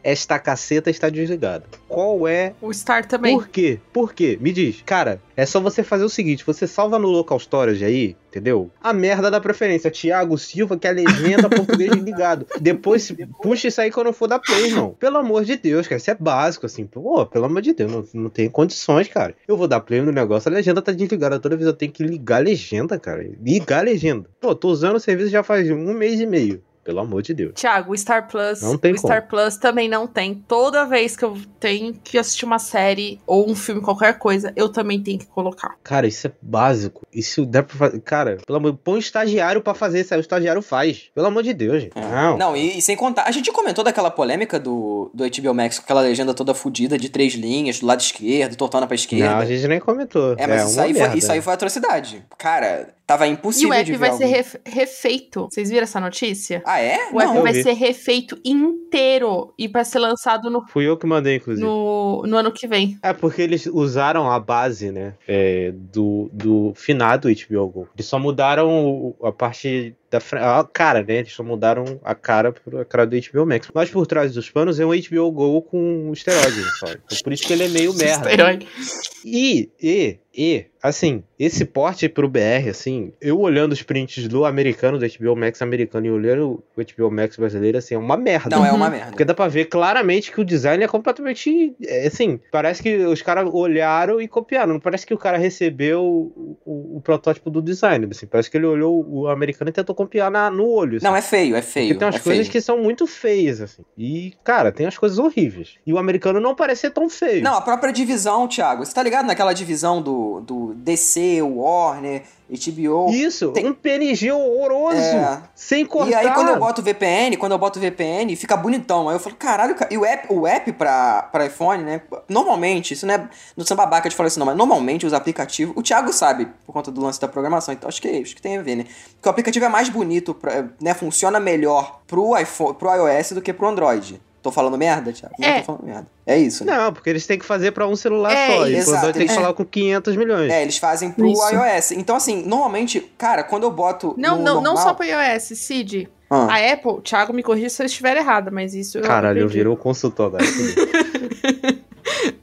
esta caceta está desligada. Qual é O Star também. por quê? Por quê? Me diz. Cara, é só você fazer o seguinte: você salva no local storage aí, entendeu? A merda da preferência. Thiago Silva, que é a legenda português ligado. Depois puxa isso aí quando for da play, irmão. Pelo amor de Deus, cara. Isso é básico, assim. Pô, pelo amor de Deus, não, não tem condições, cara. Eu vou dar play no negócio, a legenda tá desligada. Toda vez eu tenho que ligar a legenda, cara. Ligar a legenda. Pô, tô usando o serviço já faz um mês e meio. Pelo amor de Deus. Thiago, o Star Plus. Não tem o Star Plus também não tem. Toda vez que eu tenho que assistir uma série ou um filme, qualquer coisa, eu também tenho que colocar. Cara, isso é básico. Isso dá pra fazer. Cara, pelo amor põe um estagiário pra fazer isso aí. O estagiário faz. Pelo amor de Deus, gente. Não. Não, e, e sem contar, a gente comentou daquela polêmica do, do HBO Max com aquela legenda toda fodida de três linhas, do lado esquerdo, tortando pra esquerda. Não, a gente nem comentou. É, mas é isso, uma aí merda. foi, isso aí foi atrocidade. Cara, tava E impossível o de app ver vai ser alguém. ref- refeito. Vocês viram essa notícia? Ah, é? O app Não. vai ser refeito inteiro e vai ser lançado no, Fui eu que mandei, inclusive. no, no ano que vem. É porque eles usaram a base, né? é, do, do finado HBO Go. Eles só mudaram a parte da. A cara, né? Eles só mudaram a cara pro a cara do HBO Max. Mas por trás dos panos é um HBO Go com esteroides só. Então por isso que ele é meio merda. Esteroide. E, e, e, assim, esse porte pro BR, assim, eu olhando os prints do americano, do HBO Max americano e olhando o HBO Max brasileiro, assim, é uma merda. Não, é Uhum. uma merda. Porque dá pra ver claramente que o design é completamente. é, assim, parece que os caras olharam e copiaram. Não parece que o cara recebeu o, o- o protótipo do design. Assim, parece que ele olhou o americano e tentou copiar na- no olho. assim. Não, é feio, é feio. Porque tem umas é coisas feio. que são muito feias, assim. E, cara, tem umas coisas horríveis. E o americano não parece ser tão feio. Não, a própria divisão, Thiago. Você tá ligado naquela divisão do, do DC, Warner, HBO? Isso, Tem- um PNG horroroso. É. Sem cortar. E aí, quando eu boto VPN, quando eu boto VPN, fica bonitão. Aí eu falo, caralho, cara. E o app, o app pra, pra iPhone, né? Normalmente, isso não é. Não sou babaca de falar isso, não, mas normalmente os aplicativos. O Thiago sabe, por conta do lance da programação, então acho que, acho que tem a ver, né? Porque o aplicativo é mais bonito, pra, né? Funciona melhor pro iPhone, pro iOS do que pro Android. Tô falando merda, Thiago? Não É. tô falando merda. É isso, né? Não, porque eles têm que fazer pra um celular É, só. E exato, o Android tem que eles- falar com 500 milhões. É, eles fazem pro Isso. iOS. Então, assim, normalmente, cara, quando eu boto. Não, no não, não normal- só pro iOS, Cid. Ah. A Apple, Thiago, me corrija se eu estiver errada, mas isso eu Caralho, eu aprendi. virou consultor agora.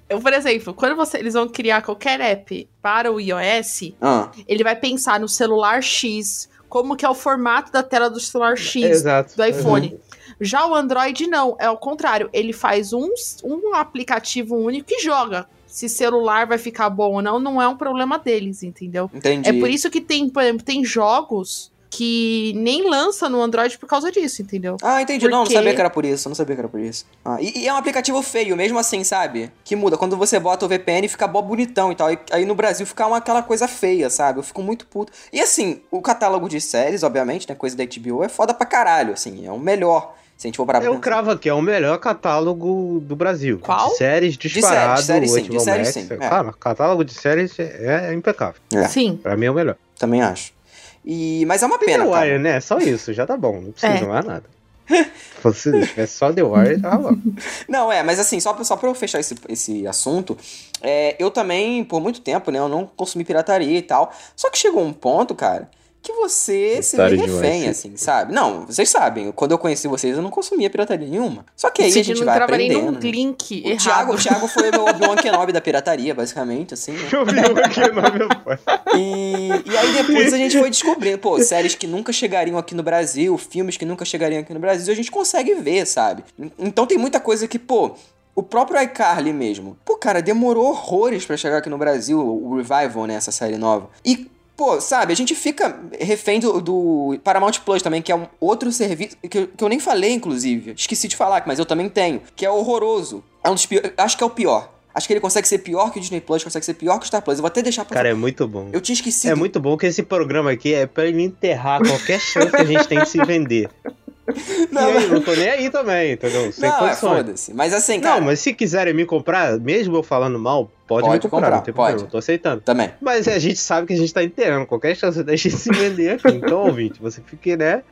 Eu, por exemplo, quando você, eles vão criar qualquer app para o iOS, Ah. ele vai pensar no celular X, como que é o formato da tela do celular X Exato. do iPhone. Já o Android não, é o contrário. Ele faz um, um aplicativo único e joga. Se celular vai ficar bom ou não, não é um problema deles, entendeu? Entendi. É por isso que tem, por exemplo, tem jogos que nem lança no Android por causa disso, entendeu? Ah, entendi. Não, não Porque- sabia que era por isso. Não sabia que era por isso. Ah, e, e é um aplicativo feio, mesmo assim, sabe? Que muda. Quando você bota o VPN, fica bom bonitão e tal. E, aí no Brasil fica uma, aquela coisa feia, sabe? Eu fico muito puto. E assim, o catálogo de séries, obviamente, né? Coisa da HBO, é foda pra caralho, assim. É o melhor. Se a gente for parar pra Eu pensar. cravo aqui, é o melhor catálogo do Brasil. Qual? De séries disparado. De séries, sim, de séries, sim, é. Cara, catálogo de séries é, é impecável. É. Sim. Pra mim é o melhor. Também acho. E, mas é uma pena, The cara. Wire, né? Só isso, já tá bom. Não precisa É. mais nada. Se é só The Wire, tá bom. Não, é, mas assim, só pra, só pra eu fechar esse, esse assunto, é, eu também, por muito tempo, né, eu não consumi pirataria e tal. Só que chegou um ponto, cara, que você se vê refém, sim. assim, sabe? Não, vocês sabem, quando eu conheci vocês, eu não consumia pirataria nenhuma. Só que aí a Cid gente não vai aprendendo. num né? link O errado. Thiago, o Thiago foi o Obi-Wan Kenobi da pirataria, basicamente, assim, né? Eu vi um meu pai. E, e aí depois a gente foi descobrindo, pô, séries que nunca chegariam aqui no Brasil, filmes que nunca chegariam aqui no Brasil, a gente consegue ver, sabe? Então tem muita coisa que, pô, o próprio iCarly mesmo, pô, cara, demorou horrores pra chegar aqui no Brasil, o Revival, né, essa série nova. E, pô, sabe, a gente fica refém do, do Paramount Plus também, que é um outro serviço, que eu, que eu nem falei, inclusive, esqueci de falar, mas eu também tenho, que é horroroso. É um dos piores, acho que é o pior. Acho que ele consegue ser pior que o Disney Plus, consegue ser pior que o Star Plus. Eu vou até deixar pra Cara, é muito bom. eu tinha esquecido. É muito bom que esse programa aqui é pra ele enterrar qualquer chance que a gente tem de se vender. Não, aí, não tô nem aí também, entendeu? Sem não, é condições. foda-se. Mas assim, cara. Não, mas se quiserem me comprar, mesmo eu falando mal, pode, Pode me comprar, comprar, não tem pode. problema, eu tô aceitando. Também. Mas a gente sabe que a gente tá inteirando qualquer chance da gente se vender aqui. Então, ouvinte, você fique, né?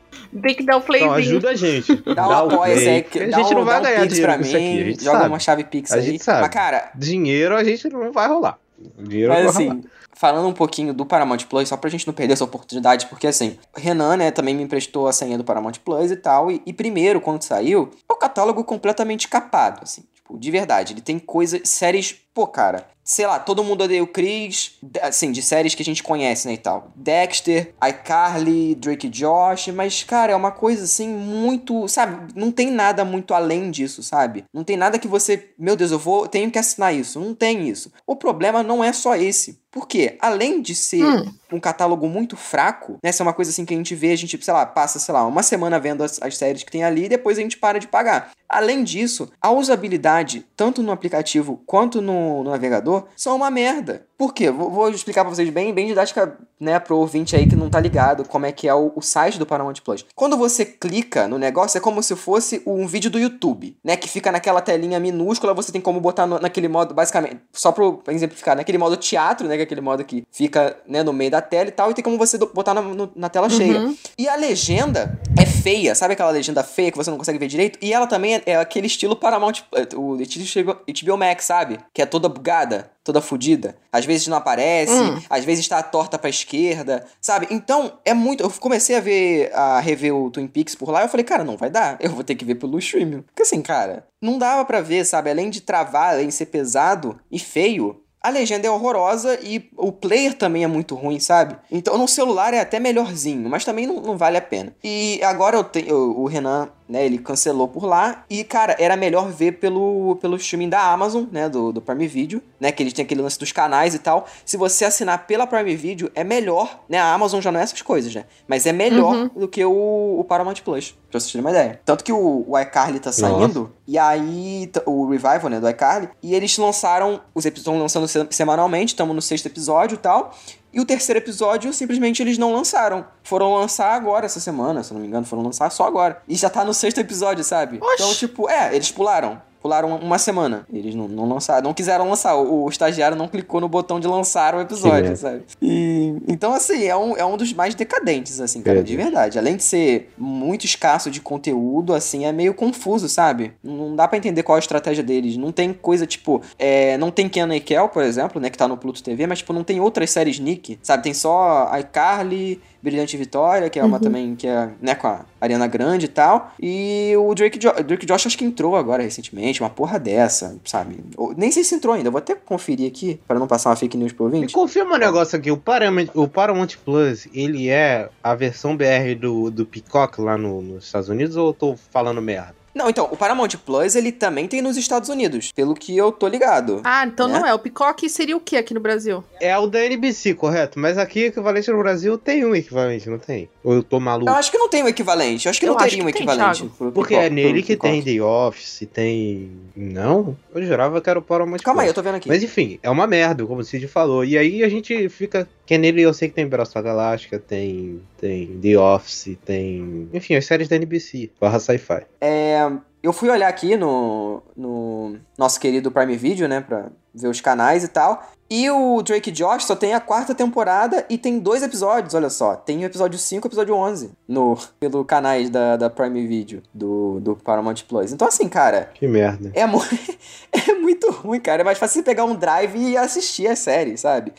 Tem que dar o playzinho. Então ajuda a gente. Dá um o apoio play, que- a dá gente um, não vai dá um ganhar dinheiro pra com isso aqui, a mim, gente joga sabe. uma chave pix A aí. gente sabe. Mas, cara, Dinheiro a gente não vai rolar. Dinheiro mas não vai assim, rolar. falando um pouquinho do Paramount Plus, só pra gente não perder essa oportunidade, porque assim, Renan, né, também me emprestou a senha do Paramount Plus e tal, e, e primeiro, quando saiu, é o catálogo completamente capado, assim. De verdade, ele tem coisas, séries, pô, cara, sei lá, todo mundo odeia o Chris, assim, de séries que a gente conhece, né, e tal. Dexter, iCarly, Drake e Josh, mas, cara, é uma coisa, assim, muito, sabe, não tem nada muito além disso, sabe? Não tem nada que você, meu Deus, eu vou, tenho que assinar isso. Não tem isso. O problema não é só esse. Por quê? Além de ser Hum. um catálogo muito fraco, né? Essa é uma coisa assim que a gente vê, a gente, sei lá, passa, sei lá, uma semana vendo as, as séries que tem ali e depois a gente para de pagar. Além disso, a usabilidade, tanto no aplicativo quanto no, no navegador, são uma merda. Por quê? Vou, vou explicar pra vocês bem, bem didática, né, pro ouvinte aí que não tá ligado como é que é o, o site do Paramount Plus. Quando você clica no negócio, é como se fosse um vídeo do YouTube, né, que fica naquela telinha minúscula, você tem como botar no- naquele modo, basicamente, só pro, pra exemplificar, naquele modo teatro, né, que é aquele modo que fica, né, no meio da tela e tal, e tem como você do- botar na, no- na tela cheia. Uhum. E a legenda é feia, sabe aquela legenda feia que você não consegue ver direito? E ela também é, é aquele estilo Paramount, o HBO Max, sabe? Que é toda bugada, toda fodida. Às vezes não aparece, Hum. às vezes tá torta pra esquerda, sabe? Então, é muito. Eu comecei a ver, a rever o Twin Peaks por lá e eu falei, cara, não vai dar. Eu vou ter que ver pelo streaming. Porque assim, cara, não dava pra ver, sabe? Além de travar, além de ser pesado e feio. A legenda é horrorosa e o player também é muito ruim, sabe? Então no celular é até melhorzinho, mas também não, não vale a pena. E agora eu tenho. O Renan, né, ele cancelou por lá. E, cara, era melhor ver pelo, pelo streaming da Amazon, né? Do, do Prime Video, né? Que eles têm aquele lance dos canais e tal. Se você assinar pela Prime Video, é melhor, né? A Amazon já não é essas coisas, né? Mas é melhor Uhum. do que o, o Paramount Plus. Pra vocês terem uma ideia. Tanto que o, o iCarly tá saindo. E aí, o revival, né, do iCarly. E eles lançaram, os episódios estão lançando se- semanalmente, estamos no sexto episódio e tal. E o terceiro episódio, simplesmente eles não lançaram. Foram lançar agora, essa semana, se eu não me engano, foram lançar só agora. E já tá no sexto episódio, sabe? Oxi. Então, tipo, é, eles pularam. Pularam uma semana. Eles não, não lançaram, não quiseram lançar. O, o estagiário não clicou no botão de lançar o episódio, merda. sabe? E, então, assim, é um, é um dos mais decadentes, assim, cara, de Entendi. verdade. Além de ser muito escasso de conteúdo, assim, é meio confuso, sabe? Não dá pra entender qual é a estratégia deles. Não tem coisa, tipo, é, não tem Keanu e Kel, por exemplo, né, que tá no Pluto TV, mas, tipo, não tem outras séries Nick, sabe? Tem só iCarly, Brilhante Vitória, que é uma Uhum. também, que é, né, com a Ariana Grande e tal. E o Drake, jo Drake Josh acho que entrou agora recentemente, uma porra dessa, sabe? Nem sei se entrou ainda, vou até conferir aqui, pra não passar uma fake news pro ouvinte. confirma um negócio aqui, o Paramount, o Paramount Plus, ele é a versão BR do, do Peacock lá no- nos Estados Unidos ou eu tô falando merda? Não, então, o Paramount Plus, ele também tem nos Estados Unidos, pelo que eu tô ligado. Ah, então Né? não é. O Peacock seria o que aqui no Brasil? É o da NBC, correto? Mas aqui, equivalente no Brasil, tem um equivalente, não tem? Ou eu tô maluco? Eu acho que não tem um equivalente, eu acho que Eu não acho teria um tem, equivalente. Thiago. Porque Peacock- é nele que tem. The Office, tem... Não? Eu jurava que era o Paramount Calma aí, eu Plus. tô vendo aqui. Mas enfim, é uma merda, como o Cid falou. E aí a gente fica. Que nele eu sei que tem Braço Galáctica, tem. Tem The Office, tem. Enfim, as séries da NBC, barra sci-fi. É, eu fui olhar aqui no, no nosso querido Prime Video, né, pra ver os canais e tal. E o Drake Josh só tem a quarta temporada e tem dois episódios, olha só. Tem o episódio 5 e o episódio 11 no, pelo canais da, da Prime Video, do, do Paramount Plus. Então, assim, cara, Que merda. é, mu é muito ruim, cara. É mais fácil você pegar um drive e assistir a série, sabe?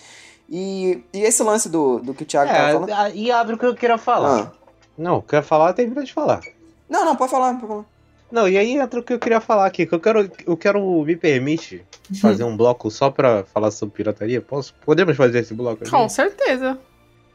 E, e esse lance do, do que o Thiago tava falando. É, e abre o que eu queria falar. Ah. Não, quer falar, termina de falar. Não, não, pode falar, pode falar. Não, e aí entra o que eu queria falar aqui, que eu quero, eu quero, me permite fazer um bloco só pra falar sobre pirataria? Posso? Podemos fazer esse bloco? aqui? Com certeza.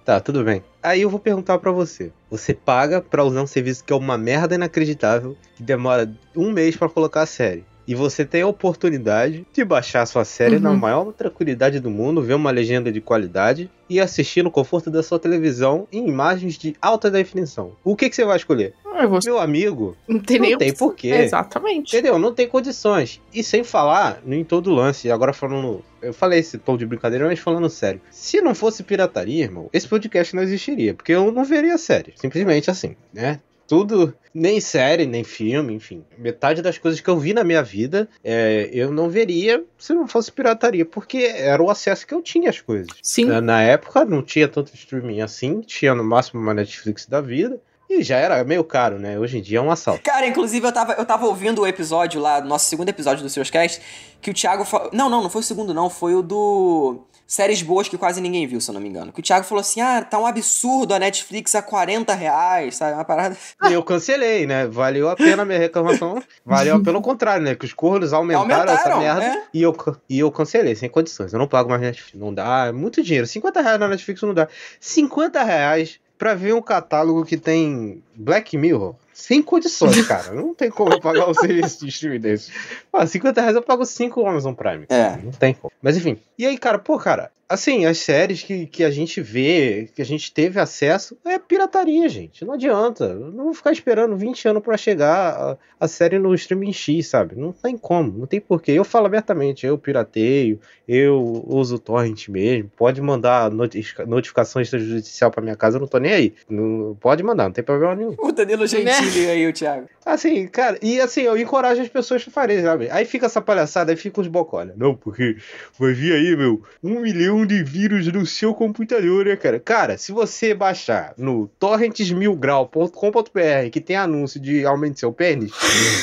Tá, tudo bem. Aí eu vou perguntar pra você. Você paga pra usar um serviço que é uma merda inacreditável, que demora um mês pra colocar a série. E você tem a oportunidade de baixar a sua série Uhum. na maior tranquilidade do mundo, ver uma legenda de qualidade e assistir no conforto da sua televisão em imagens de alta definição. O que, que você vai escolher? Eu vou... Meu amigo, Não tem não tem porquê. Exatamente. Entendeu? Não tem condições. E sem falar em todo lance, agora falando. Eu falei esse tom de brincadeira, mas falando sério. Se não fosse pirataria, irmão, esse podcast não existiria. Porque eu não veria a série. Simplesmente assim, né? Tudo, nem série, nem filme, enfim. Metade das coisas que eu vi na minha vida, é, eu não veria se não fosse pirataria. Porque era o acesso que eu tinha às coisas. Sim. Na, na época não tinha tanto streaming assim, tinha no máximo uma Netflix da vida. E já era meio caro, né? Hoje em dia é um assalto. Cara, inclusive eu tava, eu tava ouvindo o episódio lá, nosso segundo episódio do Seus Cast, que o Thiago falou. Não, não, não foi o segundo, não. Foi o do. Séries boas que quase ninguém viu, se eu não me engano. Que o Thiago falou assim: ah, tá um absurdo a Netflix a 40 reais, sabe? Uma parada. E eu cancelei, né? Valeu a pena a minha reclamação. Valeu pelo contrário, né? Que os cornos aumentaram, essa Aumentaram, merda. é. E, eu, e eu cancelei, sem condições. Eu não pago mais Netflix. Não dá, é muito dinheiro. 50 reais na Netflix não dá. 50 reais pra ver um catálogo que tem Black Mirror. Sem condições, cara. Não tem como eu pagar um serviço de streaming desse. Ah, 50 reais eu pago 5 Amazon Prime. É. Não tem como. Mas enfim. E aí, cara, pô, cara, assim, as séries que, que a gente vê, que a gente teve acesso, é pirataria, gente. Não adianta. Não vou ficar esperando 20 anos pra chegar a, a série no streaming X, sabe? Não tem como, não tem porquê. Eu falo abertamente, eu pirateio, eu uso o torrent mesmo. Pode mandar notifica- notificação extrajudicial pra minha casa, eu não tô nem aí. Não, pode mandar, não tem problema nenhum. O Danilo Gentili aí, o Thiago. Assim, cara, e assim, eu encorajo as pessoas a farem, sabe? Aí fica essa palhaçada, aí fica os bocolha. Não, porque vai vir aí, meu, um milhão de vírus no seu computador, né, cara? Cara, se você baixar no torrentsmilgrau.com.br que tem anúncio de aumente seu pênis,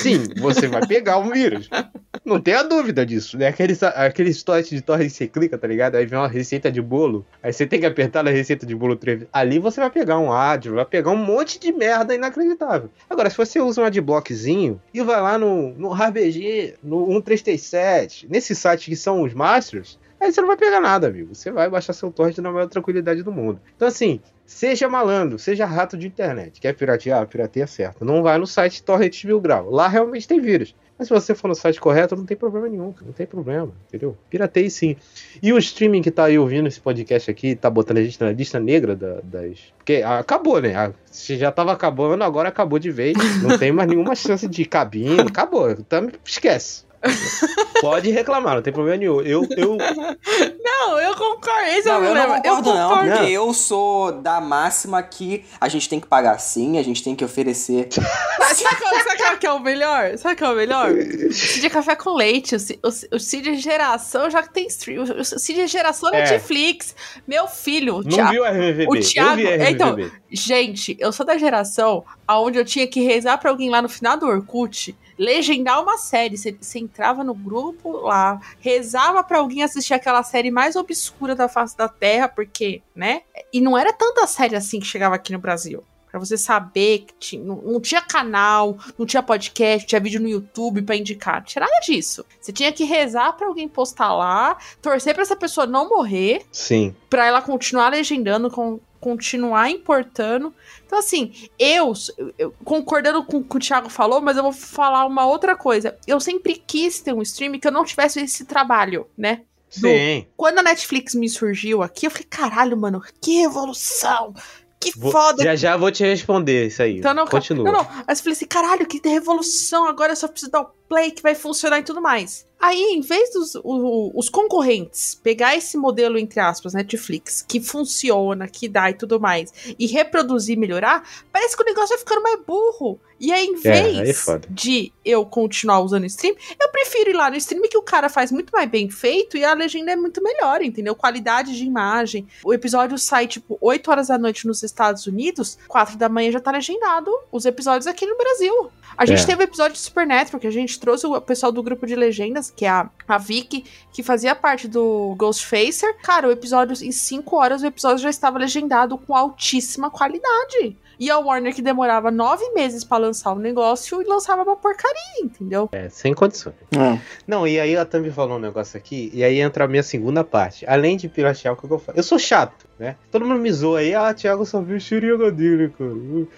sim, você vai pegar um vírus. Não tenha dúvida disso, né? Aqueles, aqueles sites de torrent que você clica, tá ligado? Aí vem uma receita de bolo, aí você tem que apertar na receita de bolo três vezes. Ali você vai pegar um ad, vai pegar um monte de merda inacreditável. Agora, se você usa um adblockzinho e vai lá no, no RBG, no 1337, nesse site que são os masters, aí você não vai pegar nada, amigo. Você vai baixar seu torrent na maior tranquilidade do mundo. Então, assim, seja malandro, seja rato de internet. Quer piratear? Pirateia certo. Não vai no site Torrent Mil Grau. Lá realmente tem vírus. Mas se você for no site correto, não tem problema nenhum. Não tem problema, entendeu? Pirateie sim. E o streaming que tá aí ouvindo esse podcast aqui, tá botando a gente na lista negra da- das. Porque acabou, né? Se já tava acabando, agora acabou de vez. Não tem mais nenhuma chance de cabine. Acabou. Então esquece. Pode reclamar, não tem problema nenhum. Eu, eu, Não, eu concordo. Esse é o Não, eu não problema. concordo, não, concordo. porque eu sou da máxima que a gente tem que pagar sim, a gente tem que oferecer. Sabe qual, sabe qual que é o melhor? Sabe qual é o melhor? O Cid é café com leite. O, o, o Cid é geração já que tem stream. O Cid é geração É. Netflix. Meu filho, o não Thiago. viu a RVB. o eu Thiago- vi a RVB. então, Gente, eu sou da geração onde eu tinha que rezar pra alguém lá no final do Orkut legendar uma série. Você, você entrava no grupo lá, rezava pra alguém assistir aquela série mais obscura da face da Terra, porque, né? E não era tanta série assim que chegava aqui no Brasil. Pra você saber que tinha, não, não tinha canal, não tinha podcast, tinha vídeo no YouTube pra indicar. Não tinha nada disso. Você tinha que rezar pra alguém postar lá, torcer pra essa pessoa não morrer Sim. pra ela continuar legendando, con- continuar importando. Então, assim, eu, eu- concordando com o que o Thiago falou, mas eu vou falar uma outra coisa. Eu sempre quis ter um stream que eu não tivesse esse trabalho, né? Do- Sim. Quando a Netflix me surgiu aqui, eu falei, caralho, mano, que revolução! Que Vou- foda! já já vou te responder isso aí. Então não, Continua. Não, não. Mas eu falei assim, caralho, que revolução, agora eu só preciso dar o play que vai funcionar e tudo mais. Aí, em vez dos o- os concorrentes pegar esse modelo, entre aspas, Netflix, que funciona, que dá e tudo mais, e reproduzir e melhorar, parece que o negócio vai ficando mais burro. E aí, em É, aí é vez de eu continuar usando o stream, eu prefiro ir lá no stream que o cara faz muito mais bem feito e a legenda é muito melhor, entendeu? Qualidade de imagem. O episódio sai, tipo, 8 horas da noite nos Estados Unidos, 4 da manhã já tá legendado os episódios aqui no Brasil. A gente É. teve o episódio de Supernatural, que a gente trouxe o pessoal do grupo de legendas, que é a, a Vicky, que fazia parte do Ghostfacer. Cara, o episódio, em 5 horas, o episódio já estava legendado com altíssima qualidade. E a Warner que demorava nove meses pra lançar o negócio e lançava uma porcaria, entendeu? É, sem condições. Não, e aí a Thumb falou um negócio aqui, e aí entra a minha segunda parte. Além de piratear, o que eu faço? Eu sou chato, né? Todo mundo me zoa aí, ah, Thiago só viu o HD, né, cara?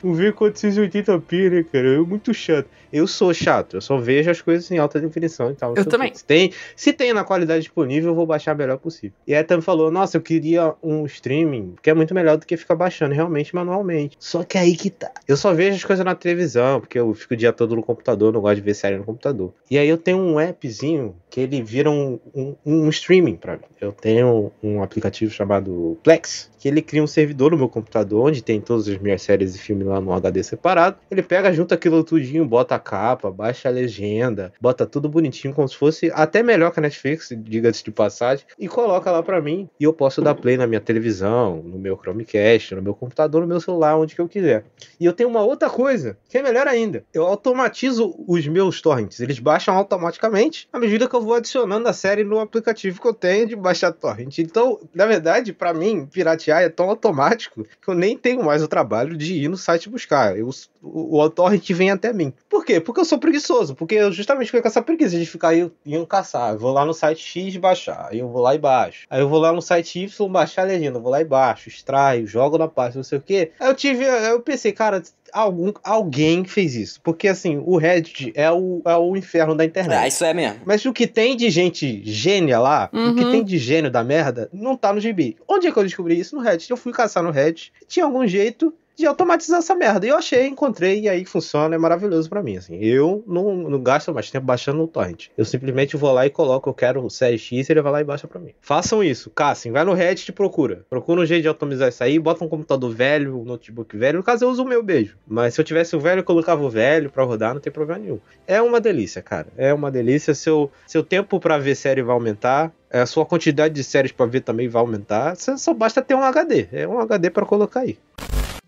Não vê 480p, né, cara? Eu muito chato. Eu sou chato, eu só vejo as coisas em alta definição e tal. Eu também. Se tem, se tem na qualidade disponível, eu vou baixar o melhor possível. E aí a Thumb falou, nossa, eu queria um streaming, que é muito melhor do que ficar baixando realmente manualmente. Só que aí que tá. Eu só vejo as coisas na televisão, porque eu fico o dia todo no computador, não gosto de ver série no computador. E aí eu tenho um appzinho que ele vira um, um, um streaming pra mim. Eu tenho um aplicativo chamado Plex, que ele cria um servidor no meu computador, onde tem todas as minhas séries e filmes lá no HD separado. Ele pega, junta aquilo tudinho, bota a capa, baixa a legenda, bota tudo bonitinho, como se fosse até melhor que a Netflix, diga-se de passagem, e coloca lá pra mim. E eu posso dar play na minha televisão, no meu Chromecast, no meu computador, no meu celular, onde que eu quiser. E eu tenho uma outra coisa, que é melhor ainda. Eu automatizo os meus torrents. Eles baixam automaticamente à medida que eu vou adicionando a série no aplicativo que eu tenho de baixar torrent. Então, na verdade, para mim, piratear é tão automático que eu nem tenho mais o trabalho de ir no site buscar. Eu, o, o torrent vem até mim. Por quê? Porque eu sou preguiçoso. Porque eu justamente fico com essa preguiça de ficar indo caçar. Eu vou lá no site X baixar. Aí eu vou lá e baixo. Aí eu vou lá no site Y baixar a legenda. Eu vou lá e baixo, extraio, jogo na parte, não sei o que. Aí eu tive. Aí eu pensei, cara, algum, alguém fez isso. Porque assim, o Reddit é o, é o inferno da internet. Ah, isso é mesmo. Mas o que tem de gente gênia lá, Uhum. o que tem de gênio da merda, não tá no gibi. Onde é que eu descobri isso? No Reddit. Eu fui caçar no Reddit. Tinha algum jeito de automatizar essa merda. E eu achei, encontrei, e aí funciona, é maravilhoso pra mim, assim. Eu não, não gasto mais tempo baixando no torrent. Eu simplesmente vou lá e coloco, eu quero série X, ele vai lá e baixa pra mim. Façam isso, caçem, vai no Reddit e procura. Procura um jeito de automatizar isso aí, bota um computador velho, um notebook velho. No caso, eu uso o meu beijo. Mas se eu tivesse o velho, eu colocava o velho pra rodar, não tem problema nenhum. É uma delícia, cara. É uma delícia. Seu, seu tempo pra ver série vai aumentar. A sua quantidade de séries pra ver também vai aumentar. Só basta ter um HD. É um HD pra colocar aí.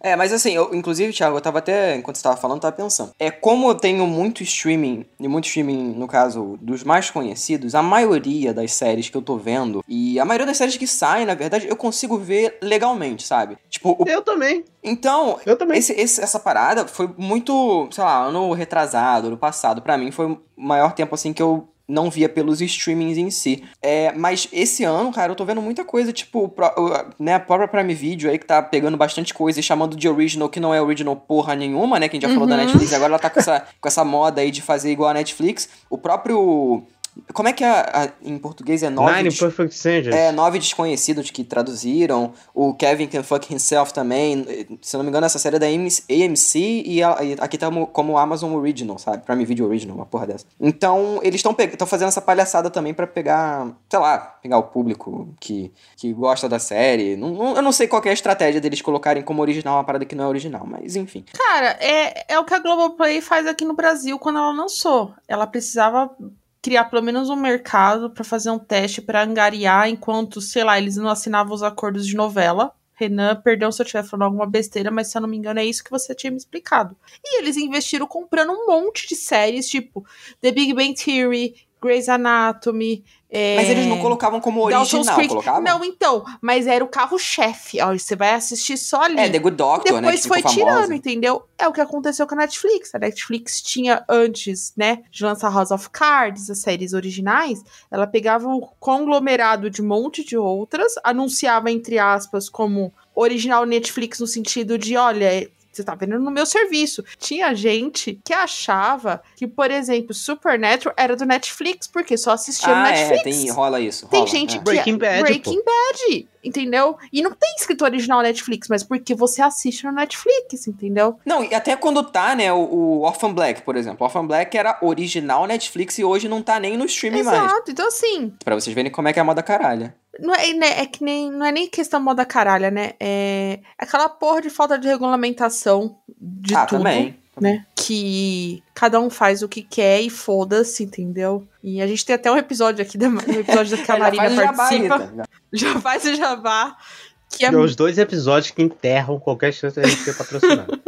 É, mas assim, eu, inclusive, Thiago, eu tava até, enquanto você tava falando, tava pensando. É como eu tenho muito streaming, e muito streaming, no caso, dos mais conhecidos, a maioria das séries que eu tô vendo, e a maioria das séries que saem, na verdade, eu consigo ver legalmente, sabe? Tipo, o... Eu também. Então, Eu também. esse, esse- essa parada foi muito, sei lá, ano retrasado, ano passado. Pra mim foi o maior tempo assim que eu não via pelos streamings em si. É, mas esse ano, cara, eu tô vendo muita coisa, tipo, pro- né, a própria Prime Video aí que tá pegando bastante coisa e chamando de original, que não é original porra nenhuma, né? Que a gente já falou da Uhum. Netflix, agora ela tá com essa, com essa moda aí de fazer igual a Netflix. O próprio. Como é que é a- em português é nove? Nine Perfect Strangers. é, nove desconhecidos que traduziram. O Kevin Can Fuck Himself também. Se eu não me engano, essa série é da AMC e, a- e aqui tá como, Amazon Original, sabe? Prime Video Original, uma porra dessa. Então, eles estão fazendo essa palhaçada também pra pegar, sei lá, pegar o público que, que gosta da série. Não- não- eu não sei qual que é a estratégia deles colocarem como original uma parada que não é original, mas enfim. Cara, é, é o que a Globoplay faz aqui no Brasil quando ela lançou. Ela precisava criar pelo menos um mercado pra fazer um teste pra angariar enquanto, sei lá, eles não assinavam os acordos de novela. Renan, perdão se eu estiver falando alguma besteira, mas se eu não me engano é isso que você tinha me explicado. E eles investiram comprando um monte de séries, tipo The Big Bang Theory, Grey's Anatomy. É, Mas eles não colocavam como original, Creek. colocavam? Não, então, mas era o carro-chefe. Você vai assistir só ali. É, The Good Doctor, né? Depois foi ficou tirando, famosa. entendeu? É o que aconteceu com a Netflix. A Netflix tinha antes, né, de lançar House of Cards, as séries originais, ela pegava um conglomerado de um monte de outras, anunciava entre aspas como original Netflix no sentido de, olha, você tá vendo no meu serviço. Tinha gente que achava que, por exemplo, Supernatural era do Netflix, porque só assistia no Ah, é, Netflix. tem, rola isso. Tem rola, gente é. que Breaking é Bad, Breaking Bad, entendeu? E não tem escrito original Netflix, mas porque você assiste no Netflix, entendeu? Não, e até quando tá, né, o, o Orphan Black, por exemplo. Orphan Black era original Netflix e hoje não tá nem no streaming mais. Exato. Então, assim, Pra vocês verem como é que é a moda caralha. não é, né, é que nem, não é nem questão moda caralha, né? É aquela porra de falta de regulamentação de ah, tudo. também. Né? Que cada um faz o que quer e foda-se, entendeu? E a gente tem até um episódio aqui, da, um episódio da que a Já Marina aí, participa. tá? Já faz o jabá. Que é É os dois episódios que enterram qualquer chance de a gente ser patrocinado.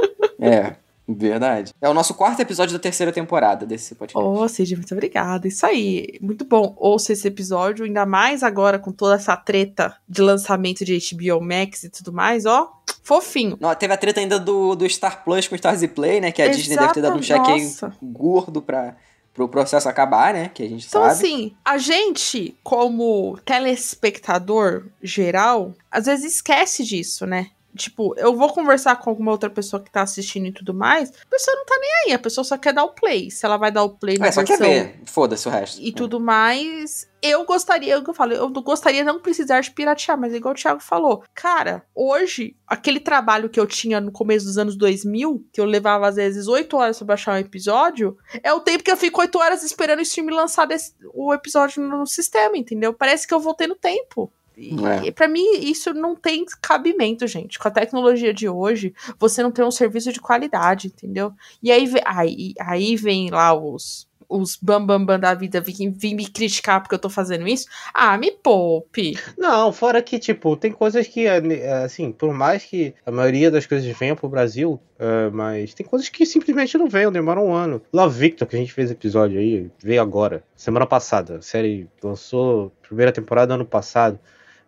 É, verdade. É o nosso quarto episódio da terceira temporada desse podcast. Ô, Cid, muito obrigada. Isso aí. Muito bom. Ouça esse episódio, ainda mais agora com toda essa treta de lançamento de HBO Max e tudo mais, ó. Fofinho. Não, teve a treta ainda do, do Star Plus com o Stars Play, né? Que a Disney deve ter dado um Exato, cheque gordo pra, pro processo acabar, né? Que a gente Então, sabe. assim, a gente, como telespectador geral, às vezes esquece disso, né? Tipo, eu vou conversar com alguma outra pessoa que tá assistindo e tudo mais, a pessoa não tá nem aí, a pessoa só quer dar o play. Se ela vai dar o play na É, só versão quer ver. Foda-se o resto. e tudo mais. Eu gostaria, é o que eu falo, eu gostaria não precisar de piratear, mas igual o Thiago falou, cara, hoje, aquele trabalho que eu tinha no começo dos anos 2000, que eu levava às vezes 8 horas pra baixar um episódio, é o tempo que eu fico 8 horas esperando o stream lançar desse- o episódio no sistema, entendeu? Parece que eu voltei no tempo. E, É. e pra mim, isso não tem cabimento, gente. Com a tecnologia de hoje, você não tem um serviço de qualidade, entendeu? E aí, aí, aí vem lá os, os bambambam bam, bam da vida vir, vir me criticar porque eu tô fazendo isso. Ah, me poupe. Não, fora que, tipo, tem coisas que, é, assim, por mais que a maioria das coisas venha pro Brasil, é, mas tem coisas que simplesmente não venham, demoram um ano. Love Victor, que a gente fez episódio aí, veio agora, semana passada. A série lançou primeira temporada ano passado.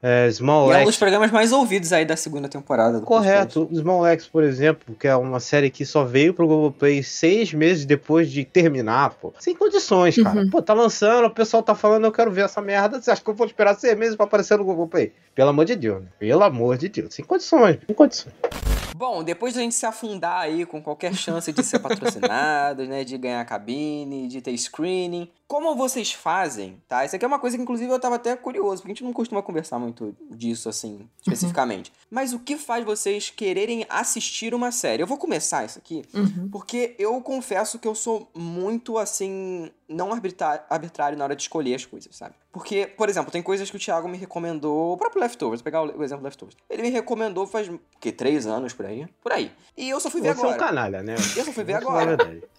É, Small E é um dos programas mais ouvidos aí da segunda temporada. do Correto. Small Axe, por exemplo, que é uma série que só veio pro Globoplay seis meses depois de terminar, pô. Sem condições, cara. Uhum. Pô, tá lançando, o pessoal tá falando, eu quero ver essa merda. Você acha que eu vou esperar seis meses pra aparecer no Globoplay? Pelo amor de Deus, né? Pelo amor de Deus. Sem condições, sem condições. Bom, depois da gente se afundar aí com qualquer chance de ser patrocinados, né, de ganhar cabine, de ter screening, como vocês fazem, tá? Isso aqui é uma coisa que inclusive eu tava até curioso, porque a gente não costuma conversar muito disso assim, especificamente. Mas o que faz vocês quererem assistir uma série? Eu vou começar isso aqui, Uhum. porque eu confesso que eu sou muito assim, não arbitrário na hora de escolher as coisas, sabe? Porque, por exemplo, tem coisas que o Thiago me recomendou, o próprio Leftovers, vou pegar o exemplo do Leftovers. Ele me recomendou faz, o quê? Três anos por aí? Por aí. E eu só fui ver Você é um agora. canalha, né? Eu só fui ver a agora.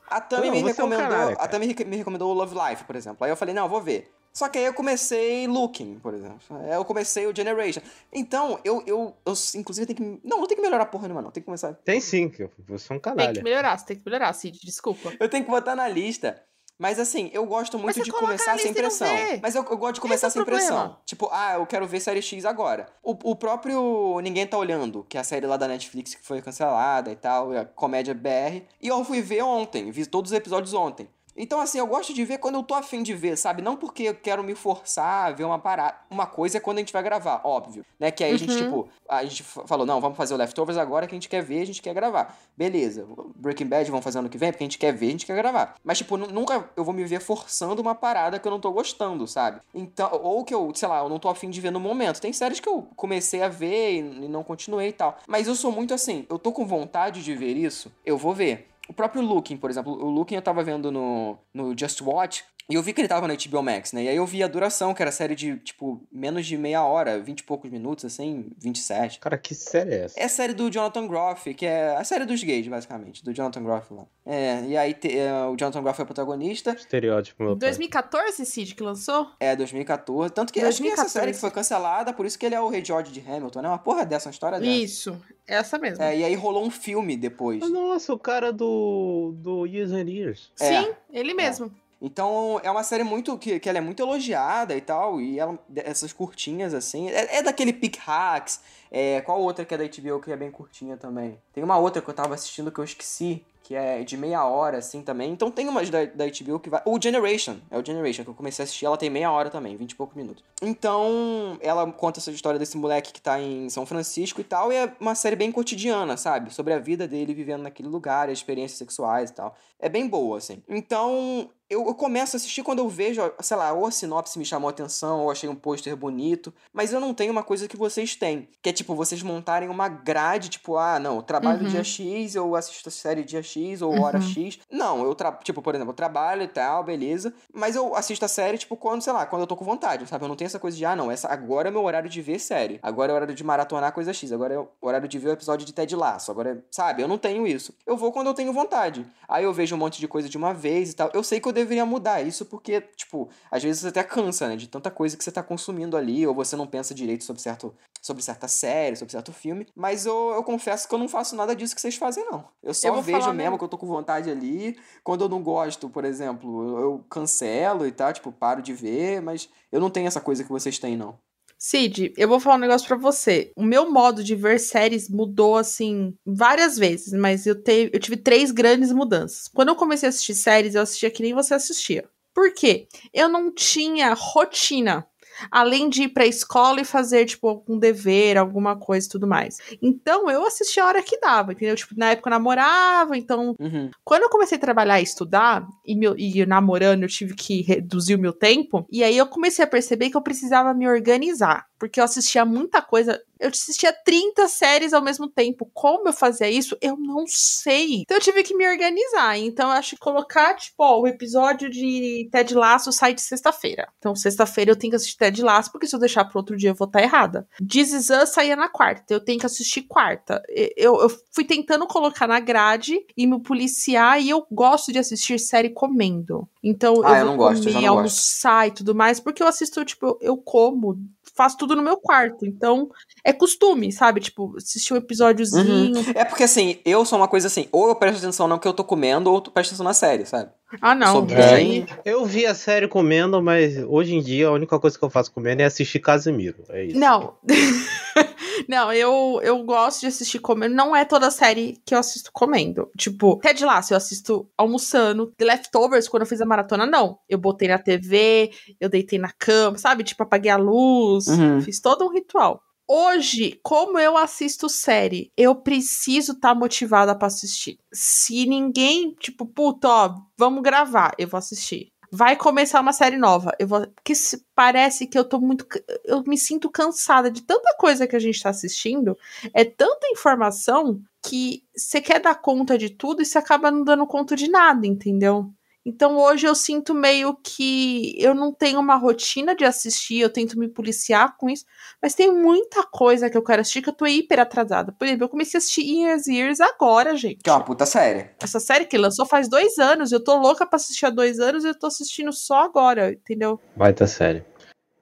A Tami Não, me você é um recomendou. canalha, a. Tami me recomendou o Love Life, por exemplo. Aí eu falei, não, eu vou ver. Só que aí eu comecei Looking, por exemplo. Aí Eu comecei o Generation. Então, eu, eu, eu inclusive tenho que. Não, não tem que melhorar porra nenhuma, não. Tem que começar. Tem sim, que você é um Tem canalha. que melhorar, você tem que melhorar, Cid, desculpa. Eu tenho que botar na lista. Mas assim, eu gosto muito de começar sem pressão. Mas eu, eu gosto de começar Esse é sem pressão. Tipo, ah, eu quero ver série X agora. O, o próprio Ninguém Tá Olhando, que é a série lá da Netflix que foi cancelada e tal, é a comédia BR. E eu fui ver ontem, vi todos os episódios ontem. Então, assim, eu gosto de ver quando eu tô afim de ver, sabe? Não porque eu quero me forçar a ver uma parada. Uma coisa é quando a gente vai gravar, óbvio. Né? Que aí a gente, Uhum. tipo, a gente falou, não, vamos fazer o Leftovers agora que a gente quer ver, a gente quer gravar. Beleza. Breaking Bad vamos fazer ano que vem, porque a gente quer ver, a gente quer gravar. Mas, tipo, nu- nunca eu vou me ver forçando uma parada que eu não tô gostando, sabe? Então, ou que eu, sei lá, eu não tô afim de ver no momento. Tem séries que eu comecei a ver e não continuei e tal. Mas eu sou muito assim, eu tô com vontade de ver isso, eu vou ver. O próprio Looking, por exemplo, o Looking eu tava vendo no, no Just Watch. E eu vi que ele tava no HBO Max, né? E aí eu vi a duração, que era série de, tipo, menos de meia hora, 20 e poucos minutos, assim, 27. Cara, que série é essa? É a série do Jonathan Groff, que é a série dos gays, basicamente, do Jonathan Groff lá. É, e aí te- é, o Jonathan Groff é o protagonista. Estereótipo, meu pai. 2014, Cid, que lançou? É, 2014. Tanto que acho que essa 2014. série que foi cancelada, por isso que ele é o Rei George de Hamilton, né? Uma porra dessa, uma história dessa. Isso, essa mesmo. É, e aí rolou um filme depois. Nossa, o cara do, do Years and Years. É. Sim, ele mesmo. Então, é uma série muito. que, que ela é muito elogiada e tal. E ela, essas curtinhas, assim. É, é daquele Pick Hacks. É, qual outra que é da HBO que é bem curtinha também? Tem uma outra que eu tava assistindo que eu esqueci. Que é de meia hora, assim, também. Então tem umas da, da HBO que vai. O Generation. É o Generation, que eu comecei a assistir. Ela tem meia hora também, vinte e poucos minutos. Então, ela conta essa história desse moleque que tá em São Francisco e tal. E é uma série bem cotidiana, sabe? Sobre a vida dele vivendo naquele lugar, as experiências sexuais e tal. É bem boa, assim. Então, eu, eu começo a assistir quando eu vejo, sei lá, ou a sinopse me chamou a atenção, ou achei um pôster bonito, mas eu não tenho uma coisa que vocês têm, que é tipo, vocês montarem uma grade, tipo, ah, não, eu trabalho Uhum. dia X, eu assisto a série dia X, ou hora Uhum. X. Não, eu, tipo, por exemplo, eu trabalho e tal, beleza, mas eu assisto a série, tipo, quando, sei lá, quando eu tô com vontade, sabe? Eu não tenho essa coisa de, ah, não, essa, agora é meu horário de ver série, agora é o horário de maratonar coisa X, agora é o horário de ver o episódio de Ted Lasso, agora, é... sabe? Eu não tenho isso. Eu vou quando eu tenho vontade. Aí eu vejo um monte de coisa de uma vez e tal. Eu sei que eu deveria mudar isso porque, tipo, às vezes você até cansa, né? De tanta coisa que você tá consumindo ali, ou você não pensa direito sobre, certo, sobre certa série, sobre certo filme. Mas eu, eu confesso que eu não faço nada disso que vocês fazem, não. Eu só Eu vejo mesmo mesmo. que eu tô com vontade ali. Quando eu não gosto, por exemplo, eu, eu cancelo e tal, tipo, paro de ver, mas eu não tenho essa coisa que vocês têm, não. Cid, eu vou falar um negócio pra você. O meu modo de ver séries mudou, assim, várias vezes, mas eu, te, eu tive três grandes mudanças. Quando eu comecei a assistir séries, eu assistia que nem você assistia. Por quê? Eu não tinha rotina. Além de ir pra escola e fazer, tipo, algum dever, alguma coisa e tudo mais. Então, eu assistia a hora que dava, entendeu? Tipo, na época eu namorava, então Uhum. quando eu comecei a trabalhar e estudar, e, meu, e namorando, eu tive que reduzir o meu tempo. E aí eu comecei a perceber que eu precisava me organizar. Porque eu assistia muita coisa Eu assistia 30 séries ao mesmo tempo. Como eu fazia isso? Eu não sei. Então eu tive que me organizar. Então eu acho que colocar, tipo, ó, o episódio de Ted Laço sai de sexta-feira. Então sexta-feira eu tenho que assistir Ted Laço, porque se eu deixar pro outro dia eu vou estar errada. This Is Us saía na quarta. Eu tenho que assistir quarta. Eu, eu fui tentando colocar na grade e me policiar. E eu gosto de assistir série comendo. Então Ah, eu eu não gosto, eu comer, já não gosto. almoçar e tudo mais, porque eu assisto, tipo, eu, eu como, faço tudo no meu quarto. Então, é costume, sabe? Tipo, assistir um episódiozinho. É porque assim, eu sou uma coisa assim, ou eu presto atenção no que eu tô comendo, ou tu presta atenção na série, sabe? Ah, não. Sou É, eu vi a série comendo, mas hoje em dia a única coisa que eu faço comendo é assistir Casimiro. É isso. Não. não, eu, eu gosto de assistir comendo. Não é toda série que eu assisto comendo. Tipo, Ted Lasso eu assisto almoçando. The Leftovers, quando eu fiz a maratona, não. Eu botei na TV, eu deitei na cama, sabe? Tipo, apaguei a luz. Uhum. Fiz todo um ritual. Hoje, como eu assisto série, eu preciso estar motivada pra assistir. Se ninguém, tipo, puta, ó, vamos gravar, eu vou assistir. Vai começar uma série nova, eu vou. Porque parece que eu tô muito. Eu me sinto cansada de tanta coisa que a gente tá assistindo. É tanta informação que você quer dar conta de tudo e você acaba não dando conta de nada, entendeu? Então hoje eu sinto meio que eu não tenho uma rotina de assistir, eu tento me policiar com isso, mas tem muita coisa que eu quero assistir que eu tô hiper atrasada. Por exemplo, eu comecei a assistir Years Years agora, gente. Que é uma puta série. Essa série que lançou faz dois anos, eu tô louca pra assistir há dois anos e eu tô assistindo só agora, entendeu? Baita série.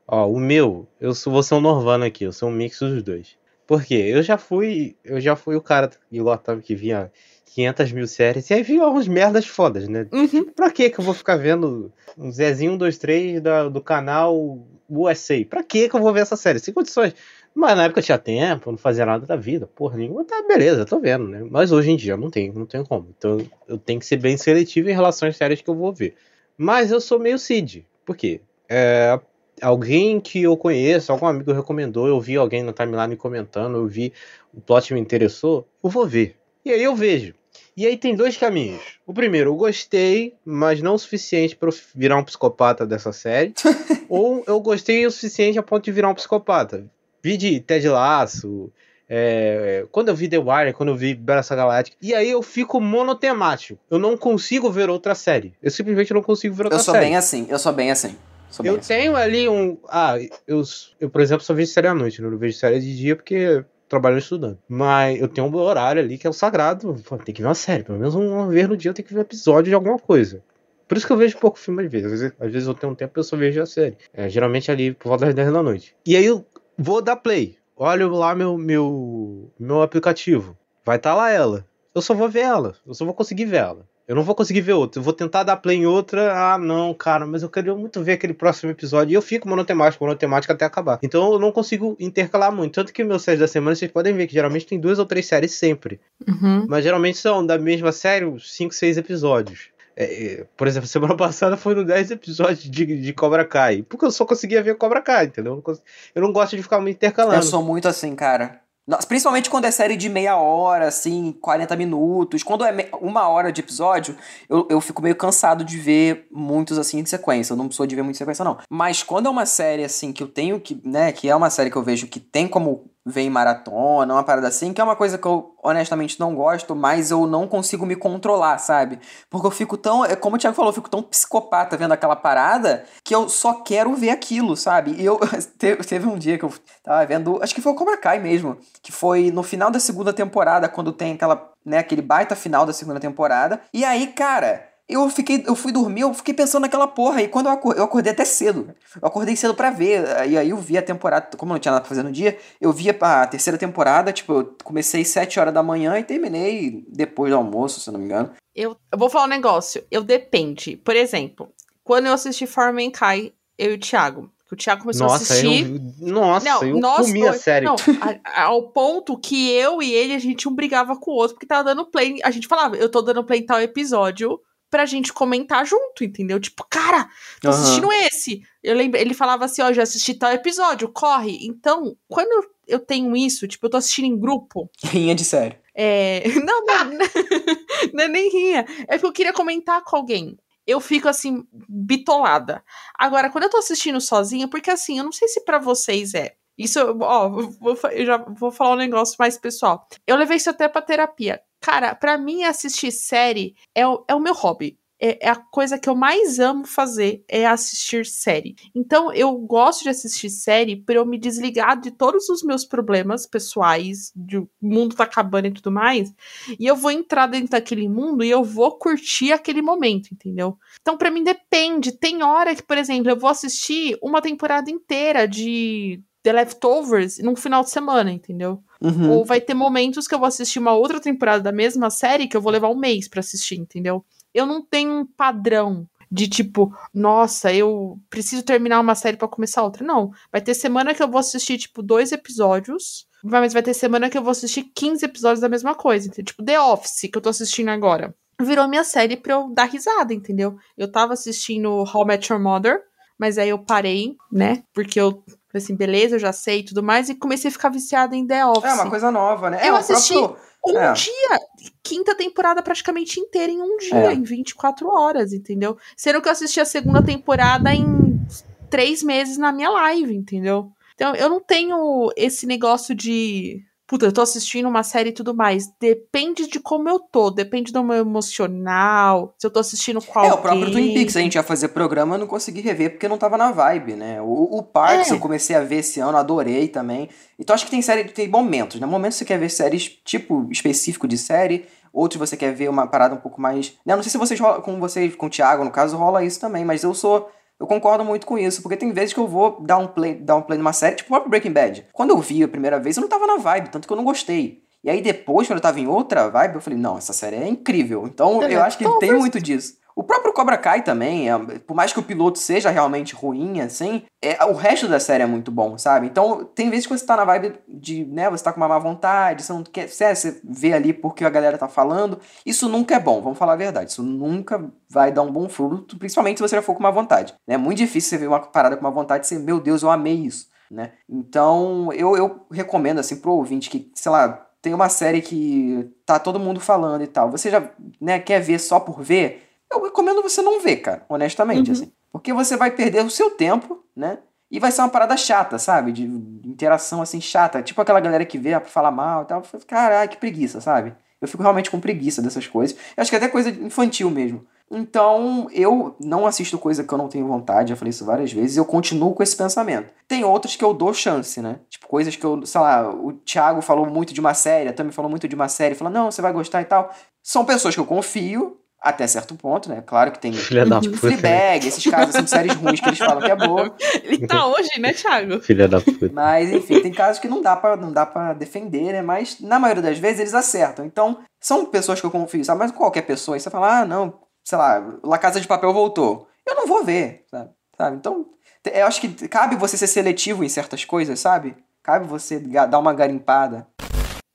Ó, o meu, eu sou, vou ser um Norvana aqui, eu sou um mix dos dois. Por quê? Eu já fui, eu já fui o cara igual Otávio que vinha 500 mil séries, e aí vinha uns merdas fodas, né? Uhum. Pra que que eu vou ficar vendo um Zezinho 123 da, do canal USA? Pra que que eu vou ver essa série? Sem condições. Mas na época eu tinha tempo, não fazia nada da vida, porra nenhuma, tá beleza, tô vendo, né? Mas hoje em dia não tem, não tem como. Então eu tenho que ser bem seletivo em relação às séries que eu vou ver. Mas eu sou meio Cid. Por quê? É, alguém que eu conheço, algum amigo recomendou, eu vi alguém na timeline comentando, eu vi o plot me interessou, eu vou ver. E aí eu vejo. E aí tem dois caminhos. O primeiro, eu gostei, mas não o suficiente pra eu virar um psicopata dessa série. ou eu gostei o suficiente a ponto de virar um psicopata. Vi de Ted Lasso, é, quando eu vi The Wire, quando eu vi Battlestar Galactica. E aí eu fico monotemático. Eu não consigo ver outra série. Eu simplesmente não consigo ver outra Eu sou série. bem assim, eu sou bem assim. Sou bem Eu assim. tenho ali um. Ah, eu, eu, por exemplo, só vejo série à noite, né? eu não vejo série de dia porque trabalho estudando. Mas eu tenho um horário ali que é o sagrado. Tem que ver uma série. Pelo menos uma vez no dia eu tenho que ver um episódio de alguma coisa. Por isso que eu vejo pouco filme às vezes. Às vezes, às vezes eu tenho um tempo e eu só vejo a série. É, geralmente ali por volta das 10 da noite. E aí eu vou dar play. Olho lá meu, meu, meu aplicativo. Vai estar lá ela. Eu só vou ver ela. Eu só vou conseguir ver ela. Eu não vou conseguir ver outra. Eu vou tentar dar play em outra. Ah, não, cara, mas eu queria muito ver aquele próximo episódio. E eu fico monotemático, monotemático até acabar. Então eu não consigo intercalar muito. Tanto que meus séries da semana, vocês podem ver que geralmente tem duas ou três séries sempre. Uhum. Mas geralmente são da mesma série, uns 5, 6 episódios. É, é, por exemplo, semana passada foi no 10 episódios de, de Cobra Kai. Porque eu só conseguia ver Cobra Kai, entendeu? Eu não, eu não gosto de ficar me intercalando. Eu sou muito assim, cara. Principalmente quando é série de meia hora, assim, 40 minutos. Quando é uma hora de episódio, eu, eu fico meio cansado de ver muitos, assim, de sequência. Eu não sou de ver muito sequência, não. Mas quando é uma série, assim, que eu tenho que, né, que é uma série que eu vejo que tem como ver em maratona, uma parada assim, que é uma coisa que eu honestamente não gosto, mas eu não consigo me controlar, sabe? Porque eu fico tão, é como o Thiago falou, eu fico tão psicopata vendo aquela parada que eu só quero ver aquilo, sabe? E eu teve um dia que eu tava vendo, acho que foi o Cobra Kai mesmo, que foi no final da segunda temporada, quando tem aquela, né, aquele baita final da segunda temporada. E aí, cara, eu fiquei, eu fui dormir, eu fiquei pensando naquela porra. E quando eu acordei, eu acordei até cedo. Eu acordei cedo pra ver. E aí eu vi a temporada, como eu não tinha nada pra fazer no dia, eu vi a terceira temporada, tipo, eu comecei 7 horas da manhã e terminei depois do almoço, se eu não me engano. Eu, eu vou falar um negócio. Eu depende. Por exemplo, quando eu assisti Formen Kai, eu e o Thiago. que O Thiago começou a Nossa, assistir. eu, nossa, Não, eu nós comi a dois- série. Não, a- a- ao ponto que eu e ele, a gente um brigava com o outro, porque tava dando play. A gente falava, eu tô dando play em tal episódio pra gente comentar junto, entendeu? Tipo, cara, tô assistindo esse. Eu lembro, ele falava assim, ó, já assisti tal episódio, corre. Então, quando eu tenho isso, tipo, eu tô assistindo em grupo, Rinha de série. é... Não, não, não é nem rinha. É porque eu queria comentar com alguém. Eu fico assim, bitolada. Agora, quando eu tô assistindo sozinha, porque assim, eu não sei se pra vocês é. Isso, ó, vou, eu já vou falar um negócio mais pessoal. Eu levei isso até pra terapia. Cara, pra mim assistir série é o, é o meu hobby é, é, a coisa que eu mais amo fazer é assistir série. Então eu gosto de assistir série para eu me desligar de todos os meus problemas pessoais, de o mundo tá acabando e tudo mais, e eu vou entrar dentro daquele mundo e eu vou curtir aquele momento, entendeu? Então para mim depende, tem hora que, por exemplo, eu vou assistir uma temporada inteira de The Leftovers num final de semana, entendeu? Uhum. Ou vai ter momentos que eu vou assistir uma outra temporada da mesma série que eu vou levar um mês para assistir, entendeu? eu não tenho um padrão de tipo, nossa, eu preciso terminar uma série para começar outra. Não. Vai ter semana que eu vou assistir, tipo, dois episódios. Mas vai ter semana que eu vou assistir 15 episódios da mesma coisa. Entendeu? Tipo, The Office, que eu tô assistindo agora. Virou minha série pra eu dar risada, entendeu? Eu tava assistindo How I Met Your Mother, mas aí eu parei, né? Porque eu falei assim, beleza, eu já sei e tudo mais, e comecei a ficar viciada em The Office. É uma coisa nova, né? Eu é, assisti. Próprio um É. dia, quinta temporada praticamente inteira em um dia, É. em 24 horas, entendeu? Sendo que eu assisti a segunda temporada em três meses na minha live, entendeu? Então eu não tenho esse negócio de. Puta, eu tô assistindo uma série e tudo mais. Depende de como eu tô, depende do meu emocional, se eu tô assistindo qual. É, o próprio Twin Peaks, a gente ia fazer programa, eu não consegui rever porque não tava na vibe, né? O, o Parks É. eu comecei a ver esse ano, adorei também. Então acho que tem série, tem momentos, né? Momentos você quer ver séries, tipo, específico de série, outros você quer ver uma parada um pouco mais. Né? Não sei se vocês rola, com vocês, com o Thiago, no caso, rola isso também, mas eu sou. Eu concordo muito com isso, porque tem vezes que eu vou dar um play, dar um play numa série, tipo o próprio Breaking Bad. Quando eu vi a primeira vez, eu não tava na vibe, tanto que eu não gostei. E aí depois, quando eu tava em outra vibe, eu falei, não, essa série é incrível. Então eu acho que tem muito disso. O próprio Cobra Kai também, é, por mais que o piloto seja realmente ruim, assim, é, o resto da série é muito bom, sabe? Então, tem vezes que você tá na vibe de, né, você tá com uma má vontade, você não quer, você, vê ali porque a galera tá falando. Isso nunca é bom, vamos falar a verdade. Isso nunca vai dar um bom fruto, principalmente se você já for com uma vontade. É muito difícil você ver uma parada com uma vontade e você, meu Deus, eu amei isso, né? Então, eu, eu recomendo, assim, pro ouvinte que, sei lá, tem uma série que tá todo mundo falando e tal. Você já, né, quer ver só por ver? Eu recomendo você não ver, cara, honestamente, assim. Porque você vai perder o seu tempo, né? E vai ser uma parada chata, sabe? De interação, assim, chata. Tipo aquela galera que vê pra falar mal e tal. Caralho, que preguiça, sabe? Eu fico realmente com preguiça dessas coisas. Eu acho que é até coisa infantil mesmo. Então, eu não assisto coisa que eu não tenho vontade, já falei isso várias vezes, e eu continuo com esse pensamento. Tem outras que eu dou chance, né? Tipo, coisas que eu, sei lá, o Thiago falou muito de uma série, a Tami falou muito de uma série, falou, não, você vai gostar e tal. São pessoas que eu confio, até certo ponto, né? Claro que tem Filha da puta. Fleabag, esses casos assim, de séries ruins que eles falam que é boa. Ele tá hoje, né, Thiago? Filha da puta. Mas, enfim, tem casos que não dá pra, não dá pra defender, né? Mas, na maioria das vezes, eles acertam. Então, são pessoas que eu confio, sabe? Mas qualquer pessoa, aí você fala, ah, não, sei lá, La Casa de Papel voltou. Eu não vou ver, sabe? sabe? Então, eu acho que cabe você ser seletivo em certas coisas, sabe? Cabe você dar uma garimpada.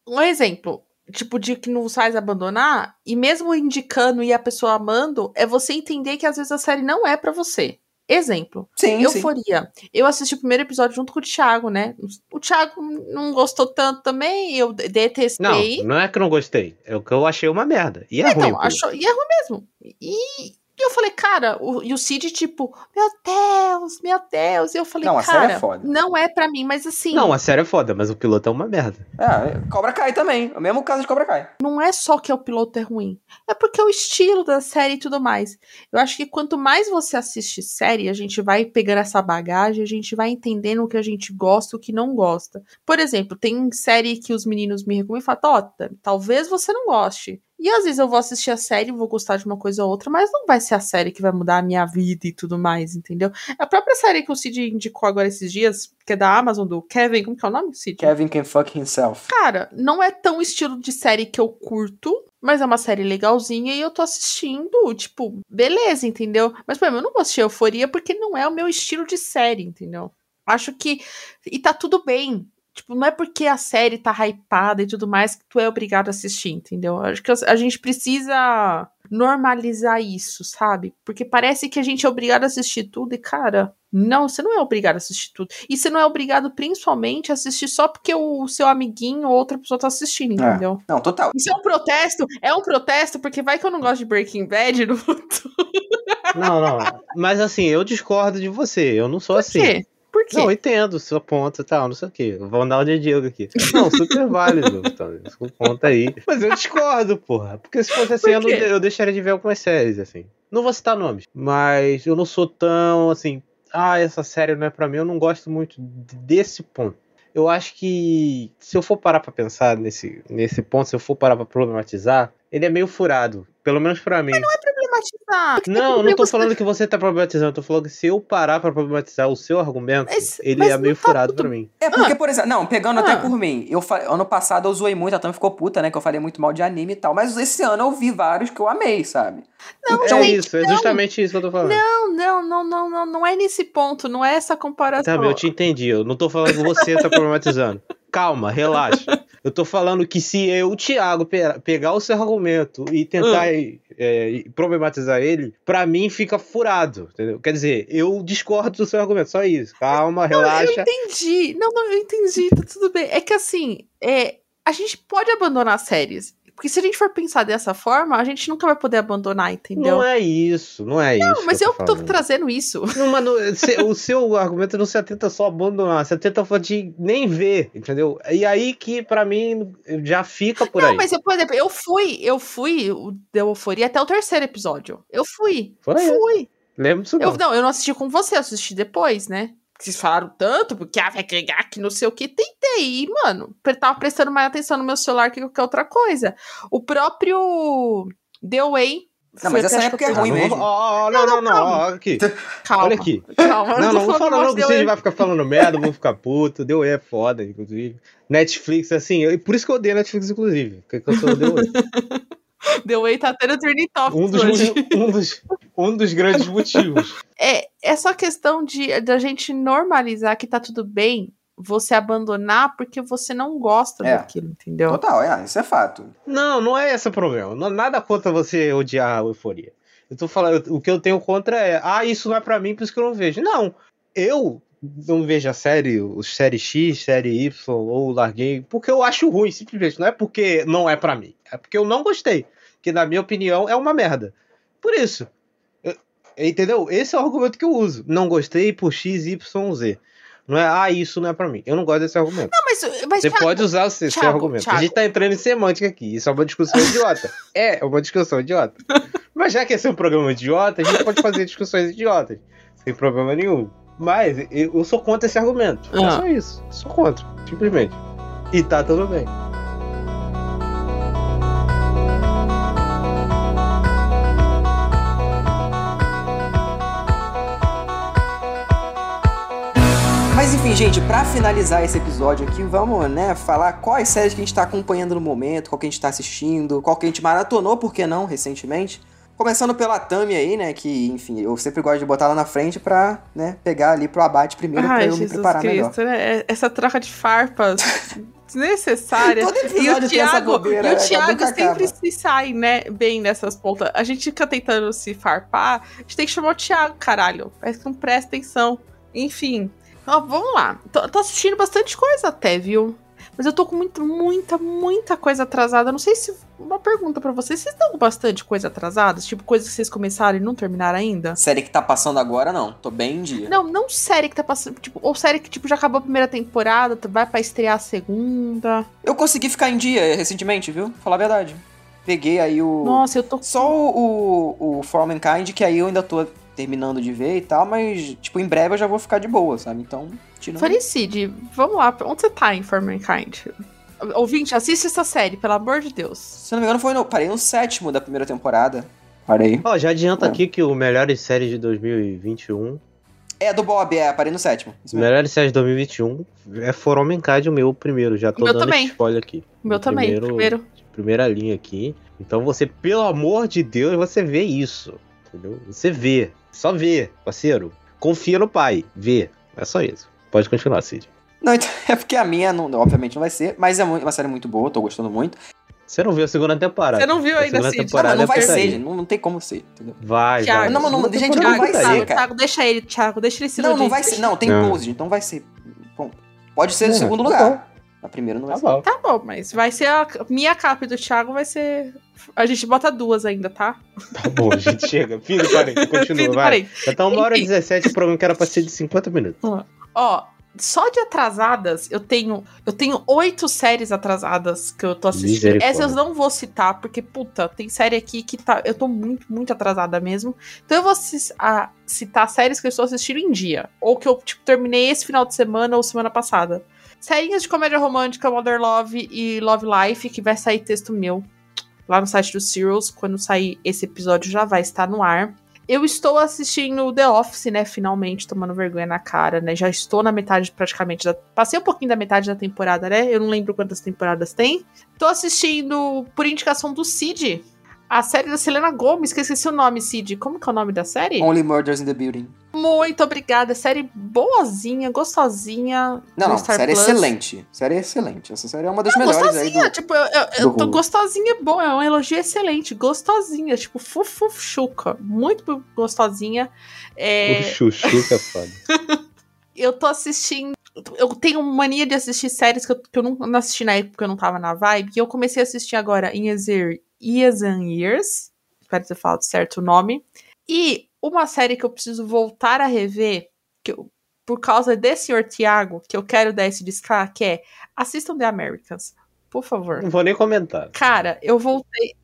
Um exemplo, tipo, de que não faz abandonar, e mesmo indicando e a pessoa amando, é você entender que às vezes a série não é pra você. Exemplo, Sim, sim. Euforia. Eu assisti o primeiro episódio junto com o Thiago, né? O Thiago não gostou tanto também, eu Não, detestei. não é que eu não gostei. É o que eu achei uma merda. E é ruim. Então, achou, e é ruim mesmo. E, e eu falei, cara, o, e o Cid, tipo, meu Deus, meu Deus. E eu falei, Não, a série cara, é foda. não é pra mim, mas assim, Não, a série é foda, mas o piloto é uma merda. É, Cobra Kai também. O mesmo caso de Cobra Kai. não é só que o piloto é ruim, é porque é o estilo da série e tudo mais. Eu acho que quanto mais você assiste série, a gente vai pegando essa bagagem, a gente vai entendendo o que a gente gosta e o que não gosta. Por exemplo, tem série que os meninos me recomendam e falam, Tota, talvez você não goste. E às vezes eu vou assistir a série, vou gostar de uma coisa ou outra, mas não vai ser a série que vai mudar a minha vida e tudo mais, entendeu? A própria série que o Cid indicou agora esses dias, que é da Amazon, do Kevin, como que é o nome, Cid? Kevin can fuck himself. Cara, não é tão estilo de série que eu curto, mas é uma série legalzinha e eu tô assistindo, tipo, beleza, entendeu? Mas, por exemplo, eu não vou assistir Euforia porque não é o meu estilo de série, entendeu? Acho que. E tá tudo bem. Tipo, não é porque a série tá hypada e tudo mais que tu é obrigado a assistir, entendeu? Acho que a gente precisa normalizar isso, sabe? Porque parece que a gente é obrigado a assistir tudo e, cara, não, você não é obrigado a assistir tudo. E você não é obrigado, principalmente, a assistir só porque o seu amiguinho ou outra pessoa tá assistindo, entendeu? Não, total. Isso é um protesto, é um protesto, porque vai que eu não gosto de Breaking Bad no futuro. Não, não. Mas assim, eu discordo de você. Eu não sou Por assim. quê? Por quê? Não, entendo o seu ponto e tal, não sei o quê. Vou dar um de Diego aqui. Não, super válido. Então, seu ponto aí. Mas eu discordo, porra. Porque se fosse assim, eu, não- eu deixaria de ver algumas séries, assim. Não vou citar nomes, mas eu não sou tão, assim, ah, essa série não é pra mim. Eu não gosto muito desse ponto. Eu acho que se eu for parar pra pensar nesse, nesse ponto, se eu for parar pra problematizar, ele é meio furado. Pelo menos pra mim. Problematizar. Porque Não, não tô você- falando que você tá problematizando, eu tô falando que se eu parar pra problematizar o seu argumento, Mas- ele mas é meio não tá furado tudo- pra mim. É porque, por exemplo, não, pegando até Ah. por mim, eu fa- ano passado eu zoei muito, a Tam ficou puta, né? Que eu falei muito mal de anime e tal. Mas esse ano eu vi vários que eu amei, sabe? Não, é gente, isso, é justamente isso que eu tô falando. Não, não, não, não, não, não é nesse ponto, não é essa comparação. Sabe, eu te entendi, eu não tô falando que você tá problematizando. Calma, relaxa. Eu tô falando que se eu, Thiago, pe- pegar o seu argumento e tentar é, problematizar ele, pra mim fica furado, entendeu? Quer dizer, eu discordo do seu argumento, só isso. Calma, Eu relaxa. entendi. Não, não, eu entendi, tá tudo bem. É que assim, é, a gente pode abandonar séries. Porque se a gente for pensar dessa forma, a gente nunca vai poder abandonar, entendeu? Não é isso, não é isso. Não, mas que eu tô trazendo isso. Não, mano, o seu argumento não se atenta só a abandonar, se atenta a de nem ver, entendeu? E aí que, pra mim, já fica por Não, aí. mas eu, por exemplo, eu fui, eu fui o da Euforia até o terceiro episódio. Eu fui. Foi? Fui. Lembro disso Eu, não. não, eu não assisti com você, eu assisti depois, né? Vocês falaram tanto, porque ah, vai pegar que não sei o que. Tentei, mano. Eu tava prestando mais atenção no meu celular que qualquer outra coisa. O próprio The Way. Não, mas essa época é que ruim mesmo. Ó, ó, não, não, não, ó, aqui. Calma. Olha aqui. Calma, Não, não, vou falando falar não, que The vocês Way. vão ficar falando merda, vão ficar puto. Deu é foda, inclusive. Netflix, assim, eu- por isso que eu odeio Netflix, inclusive. Porque eu sou Deu The Way tá tendo trending topics um dos, hoje. um, dos, um dos grandes motivos. É, é só questão de da gente normalizar que tá tudo bem você abandonar porque você não gosta É. daquilo, entendeu? Total, é, isso é fato. Não, não é esse o problema. Não- nada contra você odiar a euforia. Eu tô falando, o que eu tenho contra é, ah, isso não é pra mim, por isso que eu não vejo. Não, eu não vejo a série, o série X, série Y, ou larguei, porque eu acho ruim, simplesmente. Não é porque não é pra mim, é porque eu não gostei. Que na minha opinião é uma merda. Por isso. Eu- entendeu? Esse é o argumento que eu uso. Não gostei por X, Y, Z. Não é, ah, isso não é pra mim. Eu não gosto desse argumento. Não, mas, mas Você Thiago, pode usar o seu, seu Thiago, argumento. Thiago. A gente tá entrando em semântica aqui. Isso é uma discussão idiota. É, é uma discussão idiota. Mas já que esse é um programa idiota, a gente pode fazer discussões idiotas. Sem problema nenhum. Mas eu sou contra esse argumento. É Ah. só isso. Sou contra, simplesmente. E tá tudo bem. Gente, pra finalizar esse episódio aqui, vamos, né, falar quais séries que a gente tá acompanhando no momento, qual que a gente tá assistindo, qual que a gente maratonou, por que não, recentemente. Começando pela Tami aí, né, que, enfim, eu sempre gosto de botar ela na frente pra, né, pegar ali pro abate primeiro pra Ai, eu me Jesus preparar melhor. Cristo, né? Essa troca de farpas desnecessária. E o Thiago, bobeira, e o né, Thiago nunca sempre acaba. se sai, né, bem nessas pontas. A gente fica tentando se farpar, a gente tem que chamar o Thiago, caralho. Parece que não presta atenção. Enfim. Ó, vamos lá. Tô, tô assistindo bastante coisa até, viu? Mas eu tô com muito, muita, muita coisa atrasada. Não sei se. Uma pergunta pra vocês. Vocês estão com bastante coisa atrasada? Tipo, coisas que vocês começaram e não terminaram ainda? Série que tá passando agora, não. Tô bem em dia. Não, não série que tá passando. Tipo, ou série que tipo, já acabou a primeira temporada, vai pra estrear a segunda. Eu consegui ficar em dia recentemente, viu? Falar a verdade. Peguei aí o... Nossa, eu tô. Só o, o, o For All Mankind, que aí eu ainda tô terminando de ver e tal, mas, tipo, em breve eu já vou ficar de boa, sabe? Então, tirando... Falicide, vamos lá. Onde você tá em For Mankind? Ouvinte, assiste essa série, pelo amor de Deus. Se eu não me engano, foi no... parei no sétimo da primeira temporada. Parei. Ó, já adianta É. aqui que o Melhores Séries de 2021, É, do Bob, é, parei no sétimo. Melhores Séries de 2021 é For All Mankind o meu primeiro. Já tô O meu dando também. esse spoiler aqui. O meu também, Primeiro- primeiro. primeira linha aqui. Então você, pelo amor de Deus, você vê isso. Entendeu? Você vê. Só vê, parceiro. Confia no pai. Vê. É só isso. Pode continuar, Cid. Não, então, é porque a minha, não, obviamente, não vai ser, mas é mu- uma série muito boa, tô gostando muito. Você não viu a segunda temporada. Você não viu A ainda, segunda Cid? Não, temporada não é vai ser, não, não tem como ser, entendeu? Vai, Thiago, vai. Não, mas não, Segunda gente, não vai tá ser, cara. Thiago, deixa ele, Thiago, deixa ele se Não, não vai ser, não, tem Não. pose, então vai ser. Bom, pode ser É, o segundo tá lugar. A primeira não vai Tá ser. bom. Tá bom, mas vai ser a minha capa do Thiago, vai ser. A gente bota duas ainda, tá? Tá bom, gente. Chega. Fim do parente. Continua, Fim do vai. Já tá uma hora e Enfim. 17 o programa que era pra ser de 50 minutos. Ó, Ó, só de atrasadas, eu tenho eu tenho oito séries atrasadas que eu tô assistindo. Essas eu não vou citar, porque, puta, tem série aqui que tá. Eu tô muito, muito atrasada mesmo. Então eu vou ci- a- citar séries que eu estou assistindo em dia. Ou que eu, tipo, terminei esse final de semana ou semana passada. Serinhas de comédia romântica, Mother Love e Love Life, que vai sair texto meu lá no site do Serials. Quando sair esse episódio, já vai estar no ar. Eu estou assistindo The Office, né? Finalmente, tomando vergonha na cara, né? Já estou na metade praticamente da. Passei um pouquinho da metade da temporada, né? Eu não lembro quantas temporadas tem. Tô assistindo, por indicação do Cid, a série da Selena Gomes, que eu esqueci o nome, Cid. Como que é o nome da série? Only Murders in the Building. Muito obrigada. Série boazinha, gostosinha. Não, não, Star série Plus. excelente. Série excelente. Essa série é uma das Não, melhores aí gostosinha, do... tipo, eu, eu, eu tô Hulu. gostosinha é bom, é um elogio excelente, gostosinha, tipo, fufuchuca, muito gostosinha. É, O chuchu que é foda. eu tô assistindo. Eu tenho mania de assistir séries que eu, que eu não, não assisti na época que eu não tava na vibe. E eu comecei a assistir agora em Years, Years and Years. Espero ter falado certo o nome. E uma série que eu preciso voltar a rever, que eu- por causa desse senhor Tiago, que eu quero dar esse destaque, é assistam The Americans. Por favor. Não vou nem comentar. Cara, eu voltei.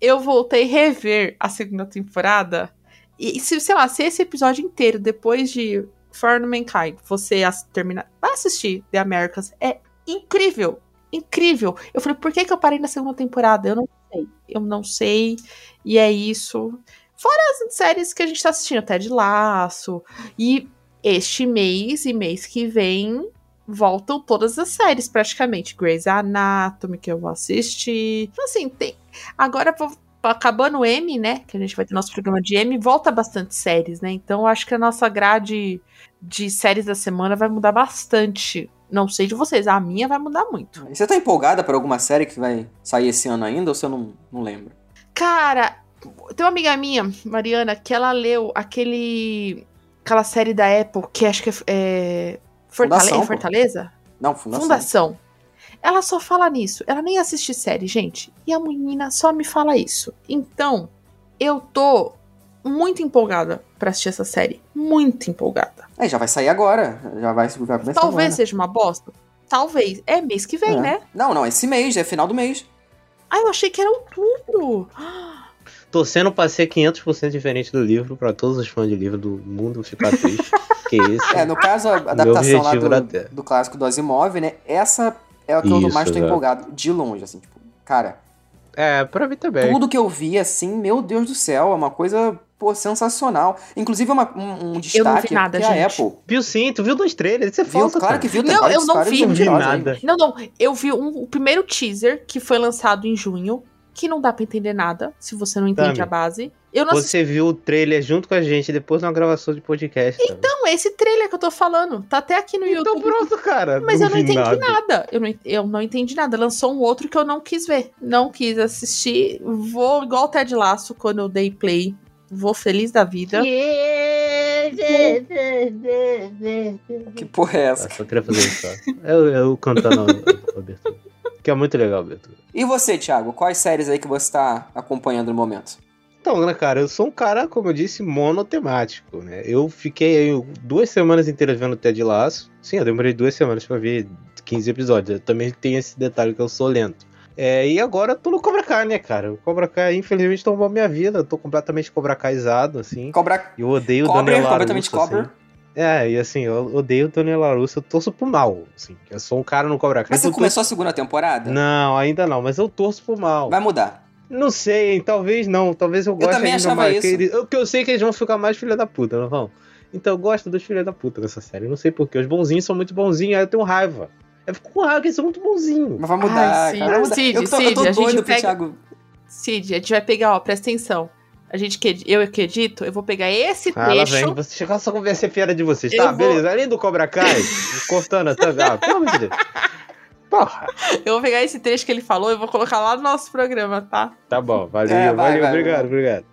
Eu voltei a rever a segunda temporada. E se, sei lá, se esse episódio inteiro, depois de For All Mankind, você terminar. Vai assistir The Americans. É incrível. Incrível. Eu falei, por que, que eu parei na segunda temporada? Eu não sei. Eu não sei. E é isso. Fora as séries que a gente tá assistindo, Ted Laço. E este mês e mês que vem voltam todas as séries, praticamente. Grey's Anatomy, que eu vou assistir. Então, assim, tem. Agora, acabando o M, né? Que a gente vai ter nosso programa de M, volta bastante séries, né? Então, acho que a nossa grade de séries da semana vai mudar bastante. Não sei de vocês, a minha vai mudar muito. E Você tá empolgada por alguma série que vai sair esse ano ainda ou você não, não lembra? Cara, tem uma amiga minha, Mariana, que ela leu aquele. aquela série da Apple, que acho que é. é Fortale- Fundação, é pô. Fortaleza? Não, Fundação. Fundação. Ela só fala nisso. Ela nem assiste série, gente. E a menina só me fala isso. Então, eu tô muito empolgada pra assistir essa série. Muito empolgada. É, já vai sair agora. Já vai, vai começar Talvez agora. seja uma bosta. Talvez. É mês que vem, É. né? Não, não, esse mês, é final do mês. Ah, eu achei que era outubro. Torcendo pra ser 500% diferente do livro, pra todos os fãs de livro do mundo ficar triste. que esse É, no caso, a adaptação lá do, do clássico do Asimov, né? Essa é o que eu Isso, mais tô exato. empolgado, de longe, assim, tipo, cara, É, pra mim também. tudo que eu vi, assim, meu Deus do céu, é uma coisa, pô, sensacional. Inclusive, é uma- um, um destaque nada, que a gente. Apple Viu sim, tu viu dois trailers, isso é viu, falta, claro cara. que viu, tem Não, eu não vi. Não vi mentirosos aí. nada. Não, não. Eu vi um- o primeiro teaser que foi lançado em junho, que não dá pra entender nada, se você não entende Tami, a base. Eu não assisti. Você viu o trailer junto com a gente depois de uma gravação de podcast. Então, é esse trailer que eu tô falando. Tá até aqui no Então YouTube. pronto, cara. Mas eu não vi entendi nada. nada. Eu, não, eu não entendi nada. Lançou um outro que eu não quis ver. Não quis assistir. Vou igual o Ted Laço quando eu dei play. Vou feliz da vida. Que porra é essa? Ah, só queria fazer isso, só. Eu, eu cantando a abertura. Que é muito legal a abertura. E você, Thiago, quais séries aí que você tá acompanhando no momento? Então, né, cara, eu sou um cara, como eu disse, monotemático, né? Eu fiquei aí duas semanas inteiras vendo Ted Laço. Sim, eu demorei duas semanas pra ver 15 episódios. Eu também tenho esse detalhe que eu sou lento. É, e agora eu tô no Cobra Kai, né, cara? O Cobra Kai, infelizmente, tomou a minha vida. Eu tô completamente Cobra Kaizado, assim. Cobra... Eu odeio o Cobra, Daniel completamente Larusso, Cobra. assim. É, e assim, eu odeio o Daniel Larusso, eu torço pro mal, assim. Eu sou um cara no Cobra Kai. Mas você eu começou a segunda temporada? torço- Não, ainda não, mas eu torço pro mal. Vai mudar. Não sei, hein? talvez não. Talvez eu goste também ainda achava mais. isso. eles- eu, que eu sei que eles vão ficar mais filha da puta, não vão? Então eu gosto dos filha da puta dessa série. Eu Não sei porquê. Os bonzinhos são muito bonzinhos, aí eu tenho raiva. Eu fico com raiva que eles são muito bonzinhos. Mas vai mudar, Ai, cara. Vai mudar. Cid, eu, tô, eu Cid, tô a gente pega- Thiago. Cid, a gente vai pegar, ó, presta atenção. A gente que eu que edito, eu vou pegar esse Ah, trecho. vem. Você chegar só conversar piada de vocês. Eu Tá, vou- beleza. Além do Cobra Kai, cortando até. Ah, pelo amor de Deus. Porra. Eu vou pegar esse trecho que ele falou e vou colocar lá no nosso programa, tá? Tá bom, valeu, É, vai, valeu, vai, obrigado, vai. obrigado.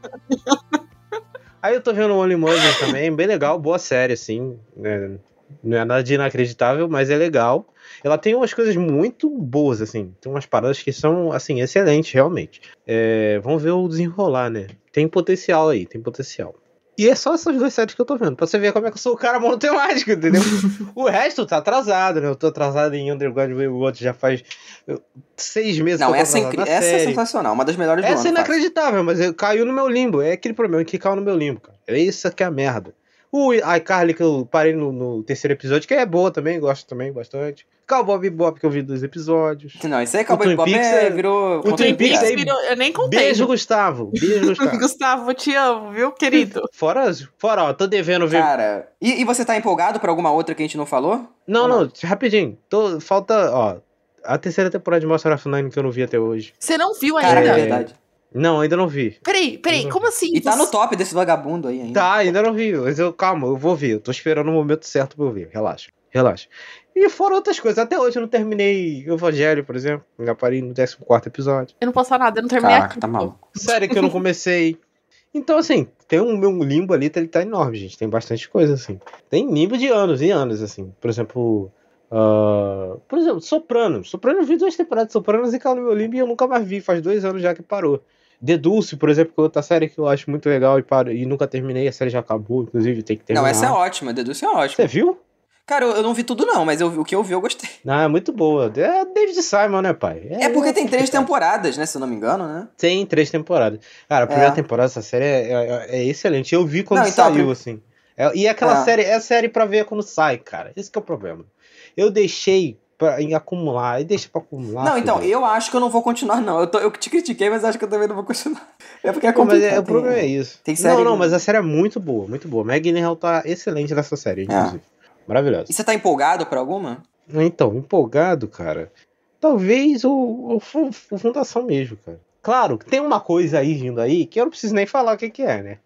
Aí eu tô vendo o Only Murders também, bem legal, boa série, assim. né? Não é nada de inacreditável, mas é legal. Ela tem umas coisas muito boas, assim. Tem umas paradas que são, assim, excelentes, realmente. É, vamos ver o desenrolar, né? Tem potencial aí, tem potencial. E é só essas duas séries que eu tô vendo, pra você ver como é que eu sou o cara monotemático, entendeu? o resto tá atrasado, né? Eu tô atrasado em Underground Railroad já faz seis meses Não, essa, é incri- essa é série. sensacional, uma das melhores do Essa é inacreditável, mas eu- caiu no meu limbo. É aquele problema que caiu no meu limbo, cara. É isso que é a merda. O iCarly que eu parei no, no terceiro episódio, que é boa também, gosto também bastante. Cowboy Bebop que eu vi dois episódios. Não, isso aí O Cowboy Bebop é, é- virou... o Twin Peaks aí- Virou- eu nem contei. Beijo, Gustavo. Beijo, Gustavo. Gustavo, eu te amo, viu, querido? fora, fora, ó, tô devendo ver. Cara, e, e você tá empolgado por alguma outra que a gente não falou? não, ou não, rapidinho. Tô, falta, ó, a terceira temporada de Master of Nine que eu não vi até hoje. Você não viu ainda? é É. verdade. Não, ainda não vi. Peraí, peraí, como assim? E tá no top desse vagabundo aí ainda. Tá, ainda não vi, mas eu, calma, eu vou ver. Eu tô esperando o momento certo pra eu ver. Relaxa, relaxa. E fora outras coisas, até hoje eu não terminei Evangelho, por exemplo. Já parei no 14 episódio. Eu não posso falar nada, eu não terminei Caraca, aqui. tá maluco. Série que eu não comecei. Então, assim, tem um meu limbo ali, ele tá enorme, gente. Tem bastante coisa, assim. Tem limbo de anos e anos, assim. Por exemplo. ah, por exemplo, Sopranos. Sopranos eu vi duas temporadas de Sopranos e caiu no meu limbo e eu nunca mais vi. Faz dois anos já que parou. The Dulce, por exemplo, que é outra série que eu acho muito legal e, paro, e nunca terminei. A série já acabou, inclusive, tem que terminar. Não, essa é ótima, Deduce é ótima. Você viu? Cara, eu, eu não vi tudo não, mas eu, o que eu vi eu gostei. Não, é muito boa. É David Simon, né, pai? É porque tem três temporadas, né, se eu não me engano, né? Tem três temporadas. Cara, a primeira É. temporada dessa série é, é- é excelente. Eu vi quando Não, então, saiu, assim. É- e aquela É. série, é série pra ver quando sai, cara. Esse que é o problema. Eu deixei pra, em acumular, e deixa pra acumular. não, então, eu acho que eu não vou continuar, não. Eu, tô- eu te critiquei, mas acho que eu também não vou continuar. É porque é Pô, mas complicado. é, o problema é isso. tem série- Não, não, mas a série é muito boa, muito boa. Meg Gyllenhaal tá excelente nessa série, inclusive. Maravilhosa. E você tá empolgado por alguma? Então, empolgado, cara. Talvez o, o, o Fundação mesmo, cara. Claro, tem uma coisa aí vindo aí que eu não preciso nem falar o que, que é, né?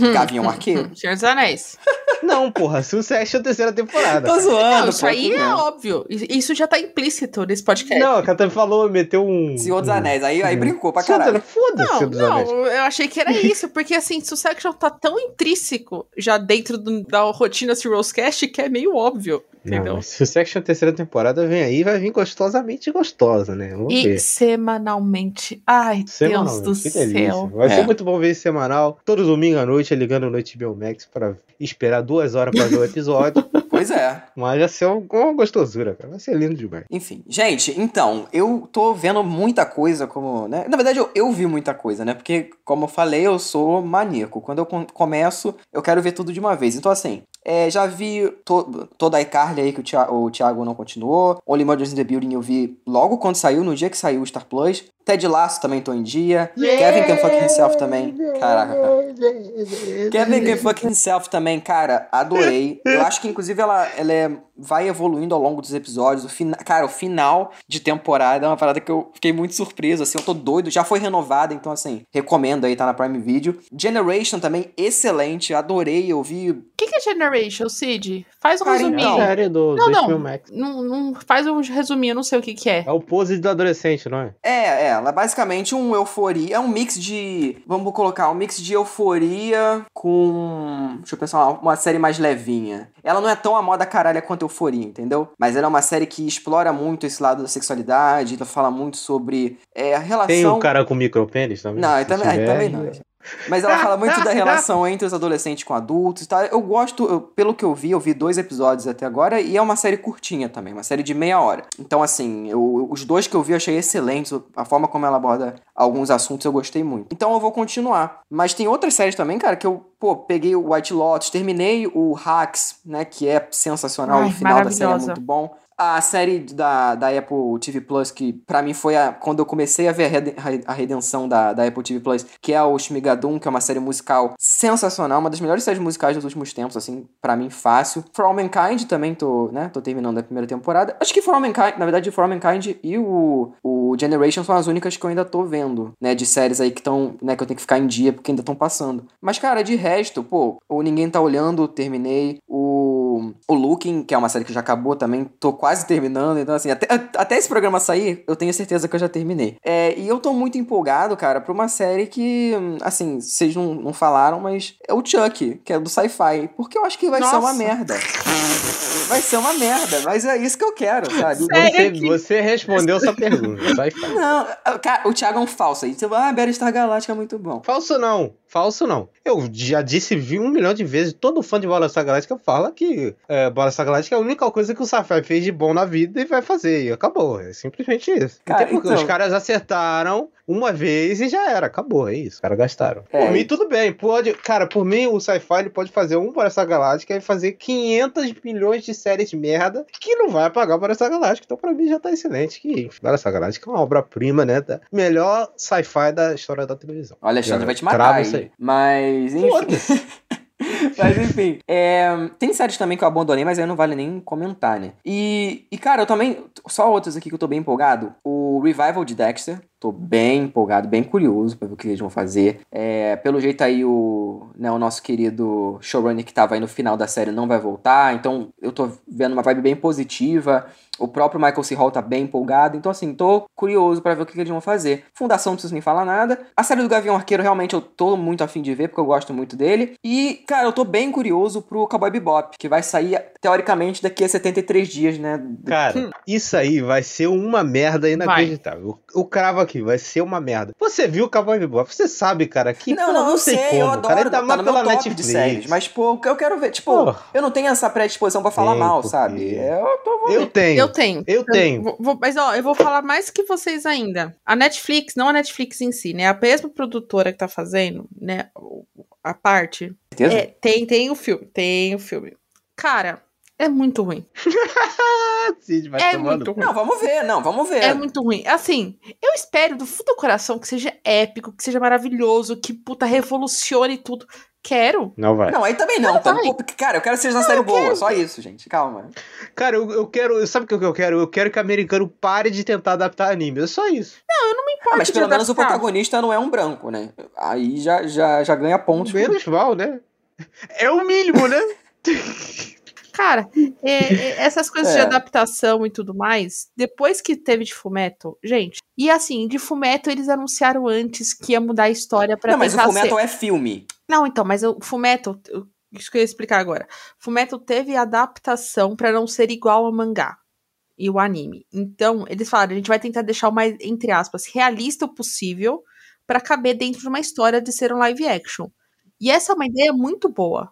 Gavião Arqueiro? Senhor dos Anéis. Não, porra, Succession terceira temporada. Tô cara. zoando, Não, isso pô, aí é merda. óbvio. Isso já tá implícito nesse podcast. Não, a Catane falou, meteu um. Senhor dos Anéis, aí, aí brincou pra Senhor dos caralho. Anéis, Foda-se, Não, Senhor dos não, Anéis. eu achei que era isso, porque assim, Succession tá tão intrínseco já dentro do- da rotina Cirroscast que é meio óbvio, entendeu? Não, mas Succession terceira temporada vem aí, vai vir gostosamente gostosa, né? Vamos E ver. semanalmente. Ai, Deus Semanalmente, do que delícia. céu. Vai É. ser muito bom ver esse semanal. Todo domingo à noite, ligando no HBO Max pra esperar duas horas pra ver o episódio. Pois é. Mas vai ser um- uma gostosura, cara. Vai ser lindo demais. Enfim, gente, então, eu tô vendo muita coisa como, né? Na verdade, eu, eu vi muita coisa, né? Porque, como eu falei, eu sou maníaco. Quando eu com- começo, eu quero ver tudo de uma vez. Então, assim, é, já vi to- toda a iCarly aí que o, Thia- o Thiago não continuou. Only Murders in the Building eu vi logo quando saiu, no dia que saiu o Star Plus. Ted Lasso também tô em dia. Kevin Can Fuck Himself também. Caraca, cara. Kevin Can Fuck Himself também, cara, adorei. Eu acho que, inclusive, ela, ela é- vai evoluindo ao longo dos episódios. O fina, cara, o final de temporada é uma parada que eu fiquei muito surpreso, assim, eu tô doido. Já foi renovada, então, assim, recomendo aí, tá na Prime Video. Generation também, excelente, adorei, eu vi... O que, que é Generation, Cid? Faz um Cara, resuminho. então. série do, Não, do não. Não, não faz um resuminho, eu não sei o que, que é. É o pose do adolescente, não é? É, é, ela é basicamente um euforia, é um mix de, vamos colocar, um mix de euforia com, deixa eu pensar, uma, uma série mais levinha. Ela não é tão a moda caralha quanto euforia, entendeu? Mas ela é uma série que explora muito esse lado da sexualidade, ela fala muito sobre é, a relação... Tem um cara com micropênis também? Não, aí também, aí tiver, também não. Mas ela fala muito da relação entre os adolescentes com adultos e tal. Eu gosto, eu- pelo que eu vi, eu vi dois episódios até agora e é uma série curtinha também, uma série de meia hora. Então, assim, eu- os dois que eu vi eu achei excelentes. A forma como ela aborda alguns assuntos eu gostei muito. Então eu vou continuar. Mas tem outras séries também, cara, que eu, pô, peguei o White Lotus, terminei o Hacks, né, que é sensacional. Ai, o final da série é muito bom. A série da, da Apple TV Plus, que pra mim foi a, quando eu comecei a ver a, rede- a redenção da, da Apple TV Plus, que é o Shmigadun, que é uma série musical sensacional, uma das melhores séries musicais dos últimos tempos, assim, pra mim fácil. For All Mankind também tô, né, tô terminando a primeira temporada. Acho que For All Mankind, na verdade, For All Mankind e o, o Generation são as únicas que eu ainda tô vendo, né, de séries aí que estão, né, que eu tenho que ficar em dia porque ainda estão passando. Mas, cara, de resto, pô, o Ninguém Tá Olhando, terminei. O, o Looking, que é uma série que já acabou também, tô quase terminando. Então, assim, até, até esse programa sair, eu tenho certeza que eu já terminei. É, e eu tô muito empolgado, cara, pra uma série que, assim, vocês não, não falaram, mas é o Chuck, que é do sci-fi. Porque eu acho que vai ser Nossa. uma merda. vai ser uma merda, mas é isso que eu quero, sabe? Você, você respondeu sua pergunta, sci-fi. Não, cara, o Thiago é um falso aí. Você vai, ah, Battlestar Galáctica é muito bom. Falso não, falso não. Eu já disse vi um milhão de vezes, todo fã de Battlestar Galáctica fala que é, Battlestar Galáctica é a única coisa que o sci-fi fez de bom na vida e vai fazer, e acabou. É simplesmente isso. Cara, Até porque então- os caras acertaram uma vez e já era, acabou, é isso. Os caras gastaram. É. Por mim, tudo bem. Pode, cara, por mim, o sci-fi pode fazer um Battlestar Galáctica e fazer 500 milhões de séries de merda que não vai apagar o Battlestar Galáctica. Então, pra mim, já tá excelente. Que Battlestar Galáctica é uma obra-prima, né? Da melhor sci-fi da história da televisão. O Alexandre Já vai te matar aí. isso aí. Mas, enfim. Mas enfim. é, tem séries também que eu abandonei, mas aí não vale nem comentar, né? E, e, cara, eu também. Só outras aqui que eu tô bem empolgado. O Revival de Dexter. Tô bem empolgado, bem curioso pra ver o que eles vão fazer. É, pelo jeito aí, o, né, o nosso querido showrunner que tava aí no final da série não vai voltar. Então eu tô vendo uma vibe bem positiva. O próprio Michael C. Hall tá bem empolgado. Então, assim, tô curioso pra ver o que, que eles vão fazer. Fundação não preciso nem falar nada. A série do Gavião Arqueiro, realmente, eu tô muito afim de ver, porque eu gosto muito dele. E, cara, eu tô bem curioso pro Cowboy Bebop, que vai sair, teoricamente, daqui a 73 dias, né? Cara, isso aí vai ser uma merda inacreditável. O cravo aqui vai ser uma merda. Você viu o Cowboy Bebop? Você sabe, cara, que Não, pô, não, eu sei, como. eu adoro, cara, ainda tá meu pela top Netflix. de séries. Mas, pô, eu quero ver, tipo, Pô. eu não tenho essa predisposição pra falar Tem, mal, porque- sabe? Eu tô... Eu tenho. Eu tenho. Eu tenho. Vou- vou- mas ó, eu vou falar mais que vocês ainda. A Netflix, não a Netflix em si, né? A mesma produtora que tá fazendo, né? o- A parte. É, tem, tem o filme. Tem o filme. Cara, é muito ruim. Cid, vai É tomando. muito ruim. Não, vamos ver, não, vamos ver. É muito ruim. Assim, eu espero do fundo do coração que seja épico, que seja maravilhoso, que puta revolucione tudo. Quero. Não vai. Não, aí também não, Não tá? vai. Pô, porque, cara, eu quero que seja uma série eu boa, quero. só isso, gente. Calma. Cara, eu, eu quero. Sabe o que eu quero? Eu quero que o americano pare de tentar adaptar anime. É só isso. Ah, mas de pelo menos o protagonista não é um branco, né? Aí já, já, já ganha pontos. Menos mal, né? É o mínimo, né? Cara, é, é, essas coisas de É. adaptação e tudo mais, depois que teve de Fumeto, gente, e assim, de Fumeto eles anunciaram antes que ia mudar a história pra Não, mas o Fullmetal ser... é filme. Não, então, mas o Fumeto, isso que eu ia explicar agora. Fumeto teve adaptação pra não ser igual ao mangá e o anime. Então, eles falaram, a gente vai tentar deixar o mais, entre aspas, realista o possível pra caber dentro de uma história de ser um live action. E essa é uma ideia muito boa.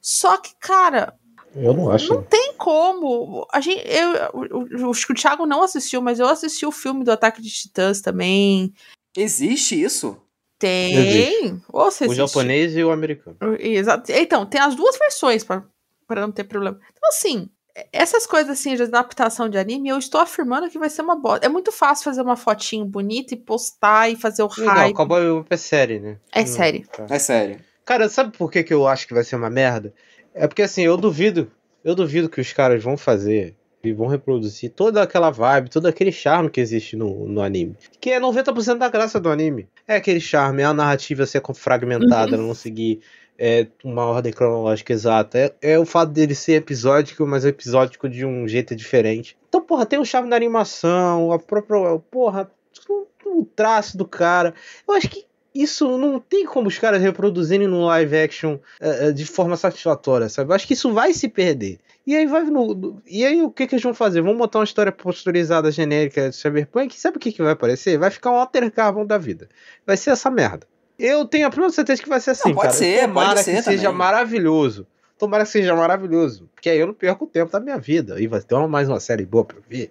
Só que, cara, Eu não acho. não tem como. A gente, eu, eu- eu acho que o Thiago não assistiu, mas eu assisti o filme do Ataque de Titãs também. Existe isso? Tem. Existe. Ou você O japonês e o americano. Exato. Então, tem as duas versões pra pra não ter problema. Então, assim, essas coisas assim de adaptação de anime, eu estou afirmando que vai ser uma bosta. É muito fácil fazer uma fotinho bonita e postar e fazer o Legal, hype. Cowboy Bebop é série, né? É Hum, série. tá. É sério. Cara, sabe por que, que eu acho que vai ser uma merda? É porque assim, eu duvido, eu duvido que os caras vão fazer e vão reproduzir toda aquela vibe, todo aquele charme que existe no, no anime. Que é 90% da graça do anime. É aquele charme, é a narrativa ser fragmentada, não seguir é, uma ordem cronológica exata. É, é o fato dele ser episódico, mas episódico de um jeito diferente. Então, porra, tem o charme da animação, a própria. Porra, o traço do cara. Eu acho que isso não tem como os caras reproduzirem no live action eh, de forma satisfatória, sabe? Eu acho que isso vai se perder. E aí vai no, no- E aí o que, que eles vão fazer? Vão botar uma história posturizada genérica de Cyberpunk? Sabe o que, que vai aparecer? Vai ficar um Alter Carbon da vida. Vai ser essa merda. Eu tenho a plena certeza que vai ser assim, Não, pode cara. ser, Tomara pode ser que seja também. maravilhoso. Tomara que seja maravilhoso. Porque aí eu não perco o tempo da minha vida. E vai ter uma- mais uma série boa pra eu ver.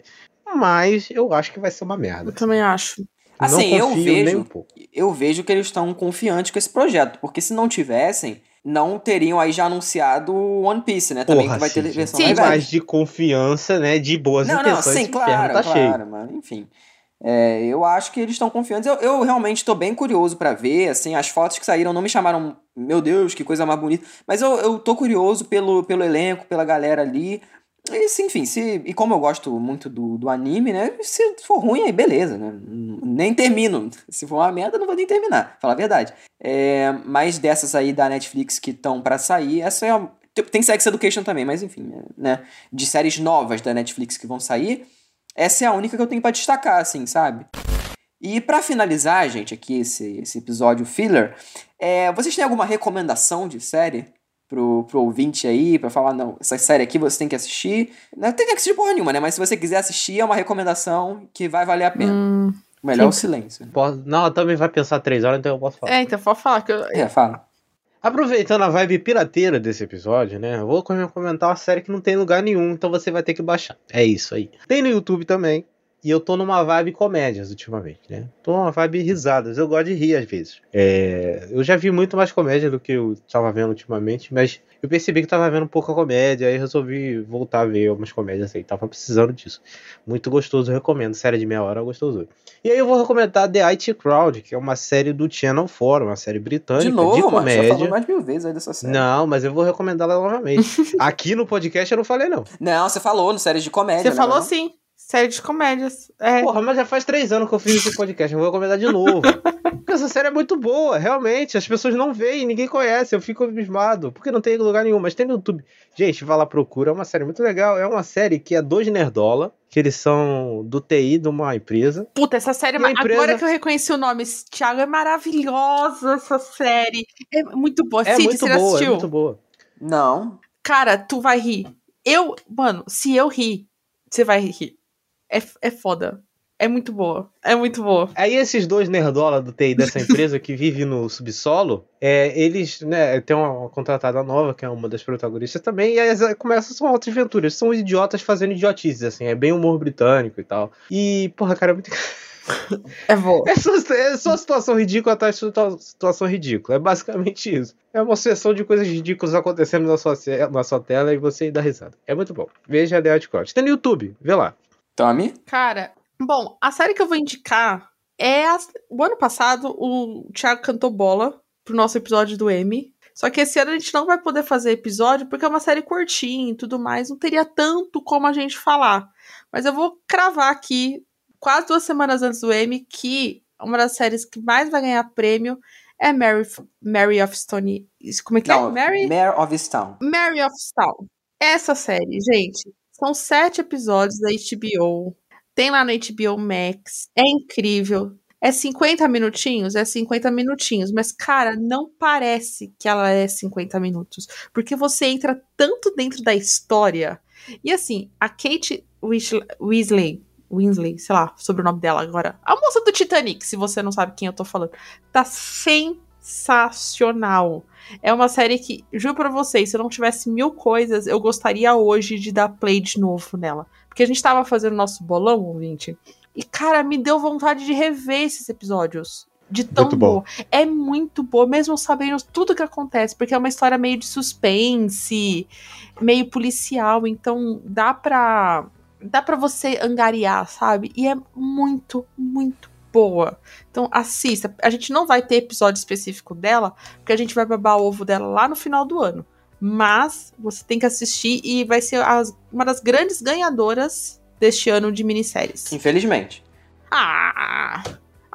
Mas eu acho que vai ser uma merda. Eu também acho. Assim, não eu vejo, um eu vejo que eles estão confiantes com esse projeto, porque se não tivessem, não teriam aí já anunciado o One Piece, né? Também Porra, que vai ter versão Sim, mais de confiança, né? De boas Não, não, intenções. sim, esse inferno claro, tá cheio. claro, mas enfim. É, eu acho que eles estão confiantes. Eu, eu realmente estou bem curioso pra ver, assim, as fotos que saíram não me chamaram, meu Deus, que coisa mais bonita. Mas eu, eu tô curioso pelo, pelo elenco, pela galera ali. E, enfim, se, e como eu gosto muito do, do anime, né? Se for ruim, aí beleza, né? Nem termino. Se for uma merda, não vou nem terminar, falar a verdade. É, mas dessas aí da Netflix que estão pra sair, essa é a, tem Sex Education também, mas enfim, né? De séries novas da Netflix que vão sair, essa é a única que eu tenho pra destacar, assim, sabe? E pra finalizar, gente, aqui esse, esse episódio filler, é, vocês têm alguma recomendação de série? Pro, pro ouvinte aí, pra falar, não, essa série aqui você tem que assistir. Não tem que assistir porra nenhuma, né? Mas se você quiser assistir, é uma recomendação que vai valer a pena. Hum, melhor é o sim. silêncio. Posso- Não, ela também vai pensar três horas, então eu posso falar. é, então pode falar que eu. É, fala. Aproveitando a vibe pirateira desse episódio, né? Eu vou comentar uma série que não tem lugar nenhum, então você vai ter que baixar. É isso aí. Tem no YouTube também. E eu tô numa vibe comédias ultimamente, né? Tô numa vibe risadas. Eu gosto de rir às vezes. É, eu já vi muito mais comédia do que eu tava vendo ultimamente, mas eu percebi que tava vendo pouca comédia, aí resolvi voltar a ver algumas comédias aí. Tava precisando disso. Muito gostoso, eu recomendo. Série de meia hora, gostoso. E aí eu vou recomendar The IT Crowd, que é uma série do Channel 4, uma série britânica De novo, de mano, já comédia. falou mais mil vezes aí dessa série. Não, mas eu vou recomendar ela novamente. Aqui no podcast eu não falei, não. Não, você falou no série de comédia. Você né, falou não? sim. Série de comédias. É. Porra, mas já faz três anos que eu fiz esse podcast, eu vou recomendar de novo. Porque essa série é muito boa, realmente. As pessoas não veem, ninguém conhece, eu fico abismado. Porque não tem em lugar nenhum, mas tem no YouTube. Gente, vai lá, procura, é uma série muito legal. É uma série que é dois nerdola, que eles são do TI de uma empresa. Puta, essa série. E a empresa- Agora que eu reconheci o nome, Thiago, é maravilhosa essa série. É muito boa. É Cid, muito boa, é assistiu? muito boa. Não. Cara, tu vai rir. Eu, mano, se eu rir, você vai rir. É, é foda. É muito boa. É muito boa. Aí esses dois nerdola do TI dessa empresa que vive no subsolo, é, eles, né, tem uma, contratada nova, que é uma das protagonistas também, e aí começam são outras aventuras. São idiotas fazendo idiotices, assim, é bem humor britânico e tal. E, porra, cara, é muito. É boa. É só, é só situação ridícula atrás de situa- situação ridícula. É basicamente isso. É uma sucessão de coisas ridículas acontecendo na sua, na sua tela e você dá risada. É muito bom. Veja The Outcross. Tem no YouTube, vê lá. Tommy? Cara, bom, a série que eu vou indicar é. a- O ano passado, o Thiago cantou bola pro nosso episódio do M. Só que esse ano a gente não vai poder fazer episódio porque é uma série curtinha e tudo mais. Não teria tanto como a gente falar. Mas eu vou cravar aqui, quase duas semanas antes do M, que uma das séries que mais vai ganhar prêmio é Mary, Mary of Stone. Como é que Não, é? Mary? Mare of Stone. Mary of Stone. Essa série, gente, são sete episódios da HBO. Tem lá no HBO Max. É incrível. É 50 minutinhos? É 50 minutinhos. Mas, cara, não parece que ela é 50 minutos. Porque você entra tanto dentro da história. E assim, a Kate Weasley. Winsley, sei lá, sobre o nome dela agora. A moça do Titanic, se você não sabe quem eu tô falando. Tá sensacional. É uma série que, juro pra vocês, se eu não tivesse mil coisas, eu gostaria hoje de dar play de novo nela. Porque a gente tava fazendo nosso bolão, ouvinte. E, cara, me deu vontade de rever esses episódios. De tão Muito bom. boa. É muito boa, mesmo sabendo tudo que acontece. Porque é uma história meio de suspense, meio policial. Então dá pra. Dá pra você angariar, sabe? E é muito, muito boa. Então assista. A gente não vai ter episódio específico dela, porque a gente vai babar o ovo dela lá no final do ano. Mas você tem que assistir e vai ser as- uma das grandes ganhadoras deste ano de minisséries. Infelizmente. Ah!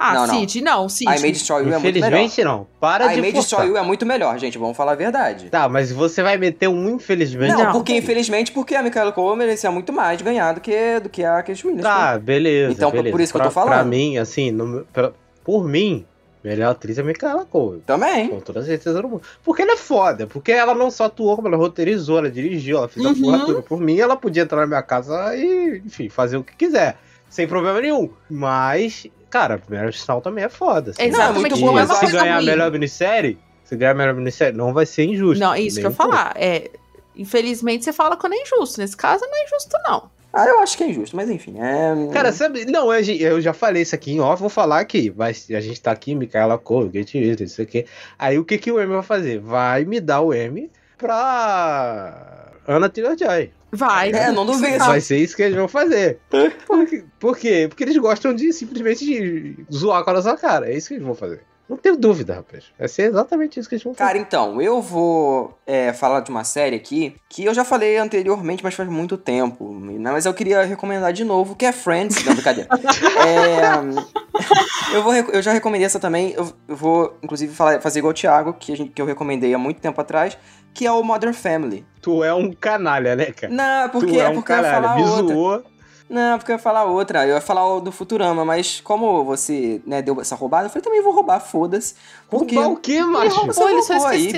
Ah, Não, não. Cid, não, Cid. I May Destroy You é muito melhor. Infelizmente não. Para I de May forçar. Destroy You é muito melhor, gente. Vamos falar a verdade. Tá, mas você vai meter um infelizmente. Não, Não. porque infelizmente, porque a Michaela Cole merecia muito mais ganhar do que, do que a Kate Winslet. Tá, beleza. Então, beleza. por isso que eu Pra- tô falando. Pra mim, assim, no- pra- por mim, melhor atriz é Micaela Cole. Também. Com toda certeza do mundo. Porque ela é foda. Porque ela não só atuou, como ela roteirizou, ela dirigiu, ela fez a Uhum. porra toda. Por mim, ela podia entrar na minha casa e, enfim, fazer o que quiser. Sem problema nenhum. Mas, cara, Meryl Streep também é foda. assim. Exatamente, Não, é muito boa, mas uma se ganhar a melhor minissérie, se ganhar a melhor minissérie, não vai ser injusto. Não, isso Nem que eu ia falar. É, infelizmente você fala quando é injusto. Nesse caso não é injusto, não. Ah, eu acho que é injusto, mas enfim. É... Cara, sabe? Não, eu, eu já falei isso aqui em off, vou falar aqui. Vai, a gente tá aqui, Micaela Cole, Kate Winslet, isso aqui. Aí o que, que o M vai fazer? Vai me dar o M pra Ana Taylor-Joy. Vai. É, não duvido. Vai ser isso que eles vão fazer. Por, quê? Por quê? Porque eles gostam de simplesmente de zoar com a nossa cara. É isso que eles vão fazer. Não tenho dúvida, rapaz. Vai ser exatamente isso que eles vão fazer. Cara, então, eu vou é, falar de uma série aqui que eu já falei anteriormente, mas faz muito tempo. né? Mas eu queria recomendar de novo, que é Friends. Não, brincadeira. É, eu, vou, eu já recomendei essa também. Eu, eu vou, inclusive, falar, fazer igual o Thiago, que, a gente, que eu recomendei há muito tempo atrás, que é o Modern Family. Tu é um canalha, né, cara? Não, porque, tu é é um porque eu ia canalha. falar Me outra. zoou. Não, porque eu ia falar outra. Eu ia falar o do Futurama, mas como você né, deu essa roubada, eu falei, também vou roubar, foda-se. Porque... Roubar o quê, macho? rouba- Pô, ele só roubou aí.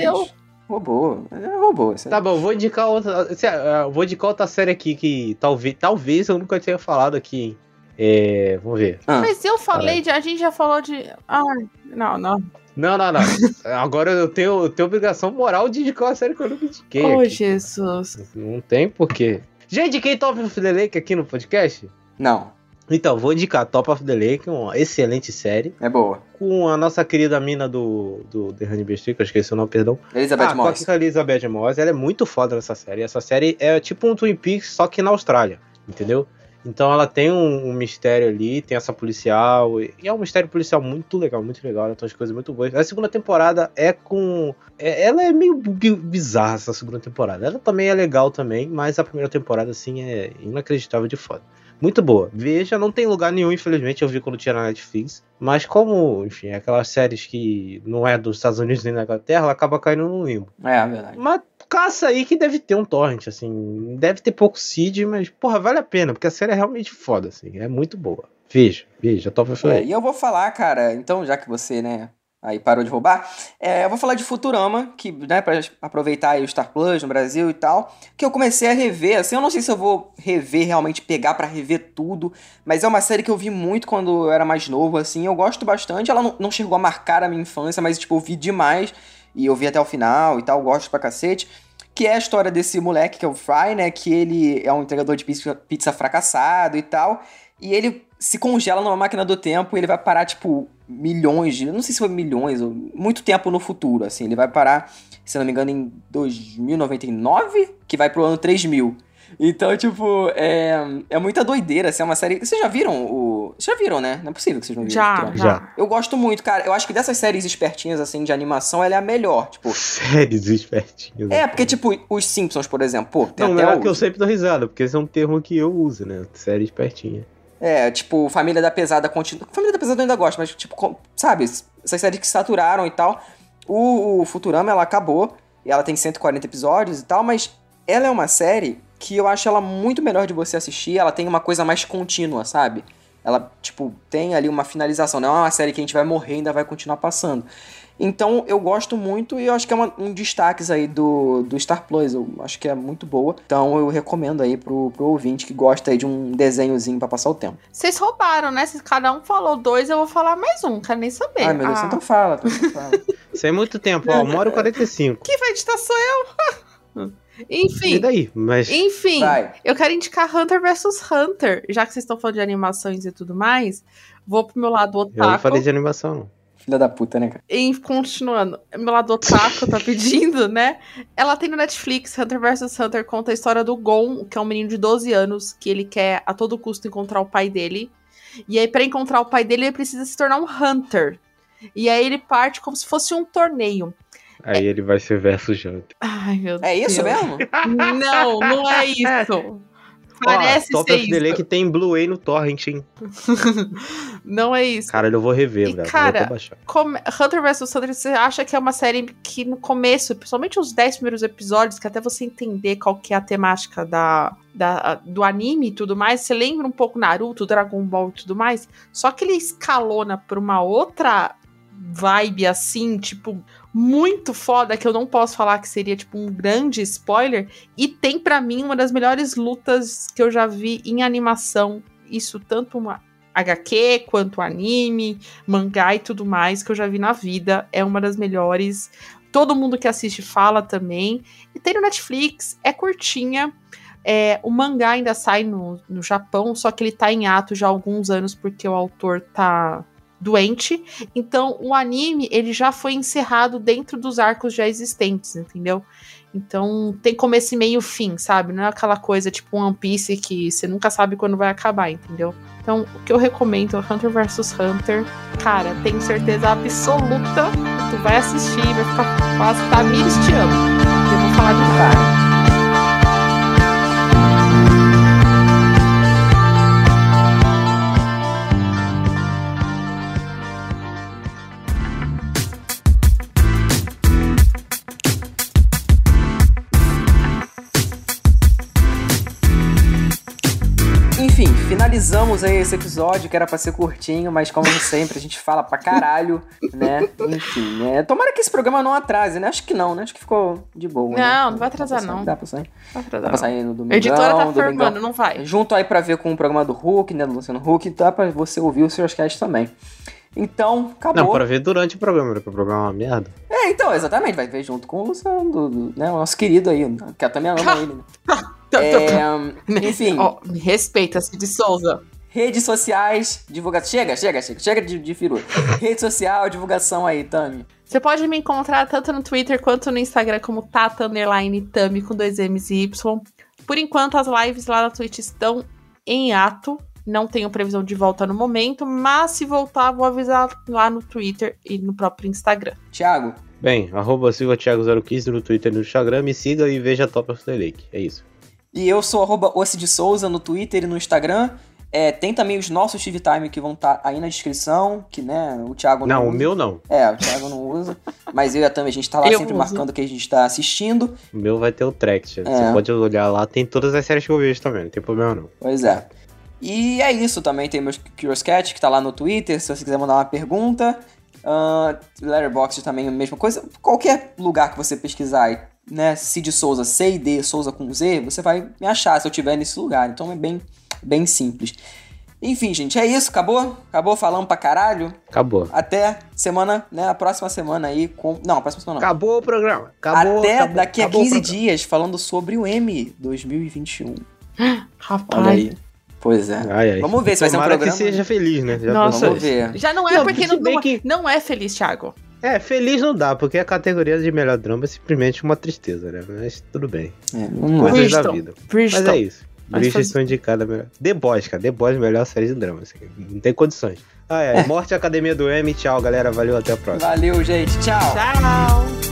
Robô. É aí. Tá bom, vou indicar outra. se- ah, Vou indicar outra série aqui que talvez, talvez eu nunca tenha falado aqui, hein? É, vamos ver. Ah. Mas eu falei, de, a gente já falou de. Ai, não, não. Não, não, não. Agora eu tenho, eu tenho obrigação moral de indicar uma série que eu nunca indiquei. Oh, aqui. Jesus. Não tem porquê. Já indiquei Top of the Lake aqui no podcast? Não, Então, vou indicar Top of the Lake, uma excelente série. é boa. Com a nossa querida mina do, do The Honey Stick, eu esqueci o nome, perdão. Elizabeth ah, Moss. com a Elizabeth Moss, ela é muito foda nessa série. Essa série é tipo um Twin Peaks, só que na Austrália, entendeu? Então ela tem um, um mistério ali, tem essa policial, e é um mistério policial muito legal, muito legal, ela tem umas coisas muito boas. A segunda temporada é com... é- ela é meio bi- bizarra, essa segunda temporada. Ela também é legal também, mas a primeira temporada, assim, é inacreditável de foda. Muito boa. Veja, não tem lugar nenhum, infelizmente, eu vi quando tinha na Netflix. Mas como, enfim, é aquelas séries que não é dos Estados Unidos nem da Inglaterra, ela acaba caindo no limbo. É, é verdade. Mas caça aí que deve ter um torrent, assim. Deve ter pouco seed, mas, porra, vale a pena, porque a série é realmente foda, assim. É muito boa. Veja, veja, Top of É, e eu vou falar, cara, então, já que você, né, aí parou de roubar, é, eu vou falar de Futurama, que, né, pra aproveitar aí o Star Plus no Brasil e tal, que eu comecei a rever, assim, eu não sei se eu vou rever, realmente pegar pra rever tudo, mas é uma série que eu vi muito quando eu era mais novo, assim, eu gosto bastante, ela não, não chegou a marcar a minha infância, mas, tipo, eu vi demais, e eu vi até o final e tal, gosto pra cacete, que é a história desse moleque, que é o Fry, né, que ele é um entregador de pizza, pizza fracassado e tal, e ele se congela numa máquina do tempo e ele vai parar, tipo, milhões de. Não sei se foi milhões, ou muito tempo no futuro, assim. Ele vai parar, se não me engano, em 2099, que vai pro ano 3000. Então, tipo, é, é muita doideira, assim, é uma série. Vocês já viram o. Vocês já viram, né? Não é possível que vocês não viram. Já, já. Já. Eu gosto muito, cara. Eu acho que dessas séries espertinhas, assim, de animação, ela é a melhor. Tipo. Séries espertinhas. É, porque, tipo, os Simpsons, por exemplo, pô, tem Não, até melhor o- que eu sempre dou risada, porque esse é um termo que eu uso, né? Série espertinha. É, tipo, Família da Pesada continua. Família da Pesada eu ainda gosto, mas, tipo, com- sabe, essas séries que saturaram e tal. O, o Futurama, ela acabou, e ela tem 140 episódios e tal, mas ela é uma série que eu acho ela muito melhor de você assistir. Ela tem uma coisa mais contínua, sabe? Ela, tipo, tem ali uma finalização. Não é uma série que a gente vai morrer e ainda vai continuar passando. Então, eu gosto muito e eu acho que é uma- um destaques aí do, do Star Plus. Eu acho que é muito boa. Então, eu recomendo aí pro, pro ouvinte que gosta aí de um desenhozinho pra passar o tempo. Vocês roubaram, né? Se cada um falou dois, eu vou falar mais um, quero nem saber. Ai, meu Deus, Ah, então fala, então fala. Isso é muito tempo, ó. E 45. Quem vai editar sou eu. E Enfim. daí? Mas. Enfim, Vai. eu quero indicar Hunter vs Hunter. Já que vocês estão falando de animações e tudo mais, vou pro meu lado Eu não otaku. falei de animação, não. Filha da puta, né, cara? E continuando, meu lado otaku tá pedindo, né? Ela tem no Netflix, Hunter vs Hunter conta a história do Gon, que é um menino de 12 anos, que ele quer a todo custo encontrar o pai dele. E aí, pra encontrar o pai dele, ele precisa se tornar um Hunter. E aí ele parte como se fosse um torneio. Aí ele vai ser versus Janta. Ai, meu É isso Deus. mesmo? Não, não é isso. Parece Ó, Top ser of the isso. Lake tem Blu-ray no Torrent, hein? Não é isso. Cara, eu vou rever, E, velho. cara. Come- Hunter vs Hunter, você acha que é uma série que no começo, principalmente os 10 primeiros episódios, que até você entender qual que é a temática da, da, do anime e tudo mais, você lembra um pouco Naruto, Dragon Ball e tudo mais, só que ele escalona pra uma outra vibe assim, tipo, muito foda, que eu não posso falar que seria tipo um grande spoiler, e tem pra mim uma das melhores lutas que eu já vi em animação, isso tanto uma HQ quanto anime, mangá e tudo mais que eu já vi na vida. É uma das melhores. Todo mundo que assiste fala também. E tem no Netflix, é curtinha. É, o mangá ainda sai no, no Japão, só que ele tá em ato já há alguns anos porque o autor tá doente. Então, o anime, ele já foi encerrado dentro dos arcos já existentes, entendeu? Então, tem começo meio fim, sabe? Não é aquela coisa tipo One Piece que você nunca sabe quando vai acabar, entendeu? Então, o que eu recomendo é Hunter vs Hunter. Cara, tenho certeza absoluta que tu vai assistir vai ficar quase Tamires te amo. Eu vou falar de cara. Finalizamos aí esse episódio, que era pra ser curtinho, mas como sempre, a gente fala pra caralho, né? Enfim, né? Tomara que esse programa não atrase, né? Acho que não, né? Acho que ficou de boa. né? Não, não vai atrasar, Dá pra sair- não. Dá pra sair. Vai atrasar, Dá pra sair no domingo. A editora tá formando, não vai. Junto aí pra ver com o programa do Hulk, né? Do Luciano Huck, dá pra você ouvir o seus cast também. Então, acabou. Não, pra ver durante o programa, né? Porque o programa é uma merda. É, então, exatamente, vai ver junto com o Luciano, do- do- né? O nosso querido aí, que eu também amo ele, né? É, enfim. Ó, me respeita, Cid Souza. Redes sociais, divulgação. Chega, chega, chega. Chega de, de firu. Rede social, divulgação aí, Tami. Você pode me encontrar tanto no Twitter quanto no Instagram como Tata Underline Tami com dois M's e Y. Por enquanto, as lives lá na Twitch estão em ato. Não tenho previsão de volta no momento, mas se voltar, vou avisar lá no Twitter e no próprio Instagram. Thiago. Bem, arroba Silva Thiago015 no Twitter e no Instagram. Me siga e veja Top of the Lake. É isso. E eu sou arroba Ossi de Souza no Twitter e no Instagram. É, tem também os nossos TV Time que vão estar aí na descrição, que, né, o Thiago não Não, o usa. meu não. É, o Thiago não usa. Mas eu e a Tami, a gente tá lá Eu sempre uso. marcando o que a gente tá assistindo. O meu vai ter o Tract. É. Você pode olhar lá, tem todas as séries que eu vejo também, não tem problema não. Pois é. E é isso, também tem meus Curious Cat, que tá lá no Twitter, se você quiser mandar uma pergunta. Uh, Letterboxd também a mesma coisa. Qualquer lugar que você pesquisar, e, né, Cid Souza, C-I-D, Souza com Z, você vai me achar se eu estiver nesse lugar. Então é bem, bem simples. Enfim, gente, é isso, acabou? Acabou falando pra caralho? Acabou. Até semana, né, a próxima semana aí com... Não, a próxima semana não. Acabou o programa. Acabou, Até acabou, daqui a acabou o 15 programa. dias, falando sobre o M 2021. Rapaz. Olha aí. Pois é. Ai, ai. Vamos ver se vai ser um programa. que seja feliz, né? Já Nossa, Vamos ver. Já não é Não, porque não, não, que- não é feliz, Thiago. É, feliz não dá, porque a categoria de melhor drama é simplesmente uma tristeza, né? Mas tudo bem. É. Coisas da vida. Bridgerton. Mas é isso. Bridgerton indicada melhor. The Boys, cara. The Boys, melhor série de drama. assim, Não tem condições. Ah, é. Morte Academia do M. Tchau, galera. Valeu, até a próxima. Valeu, gente. Tchau. Tchau.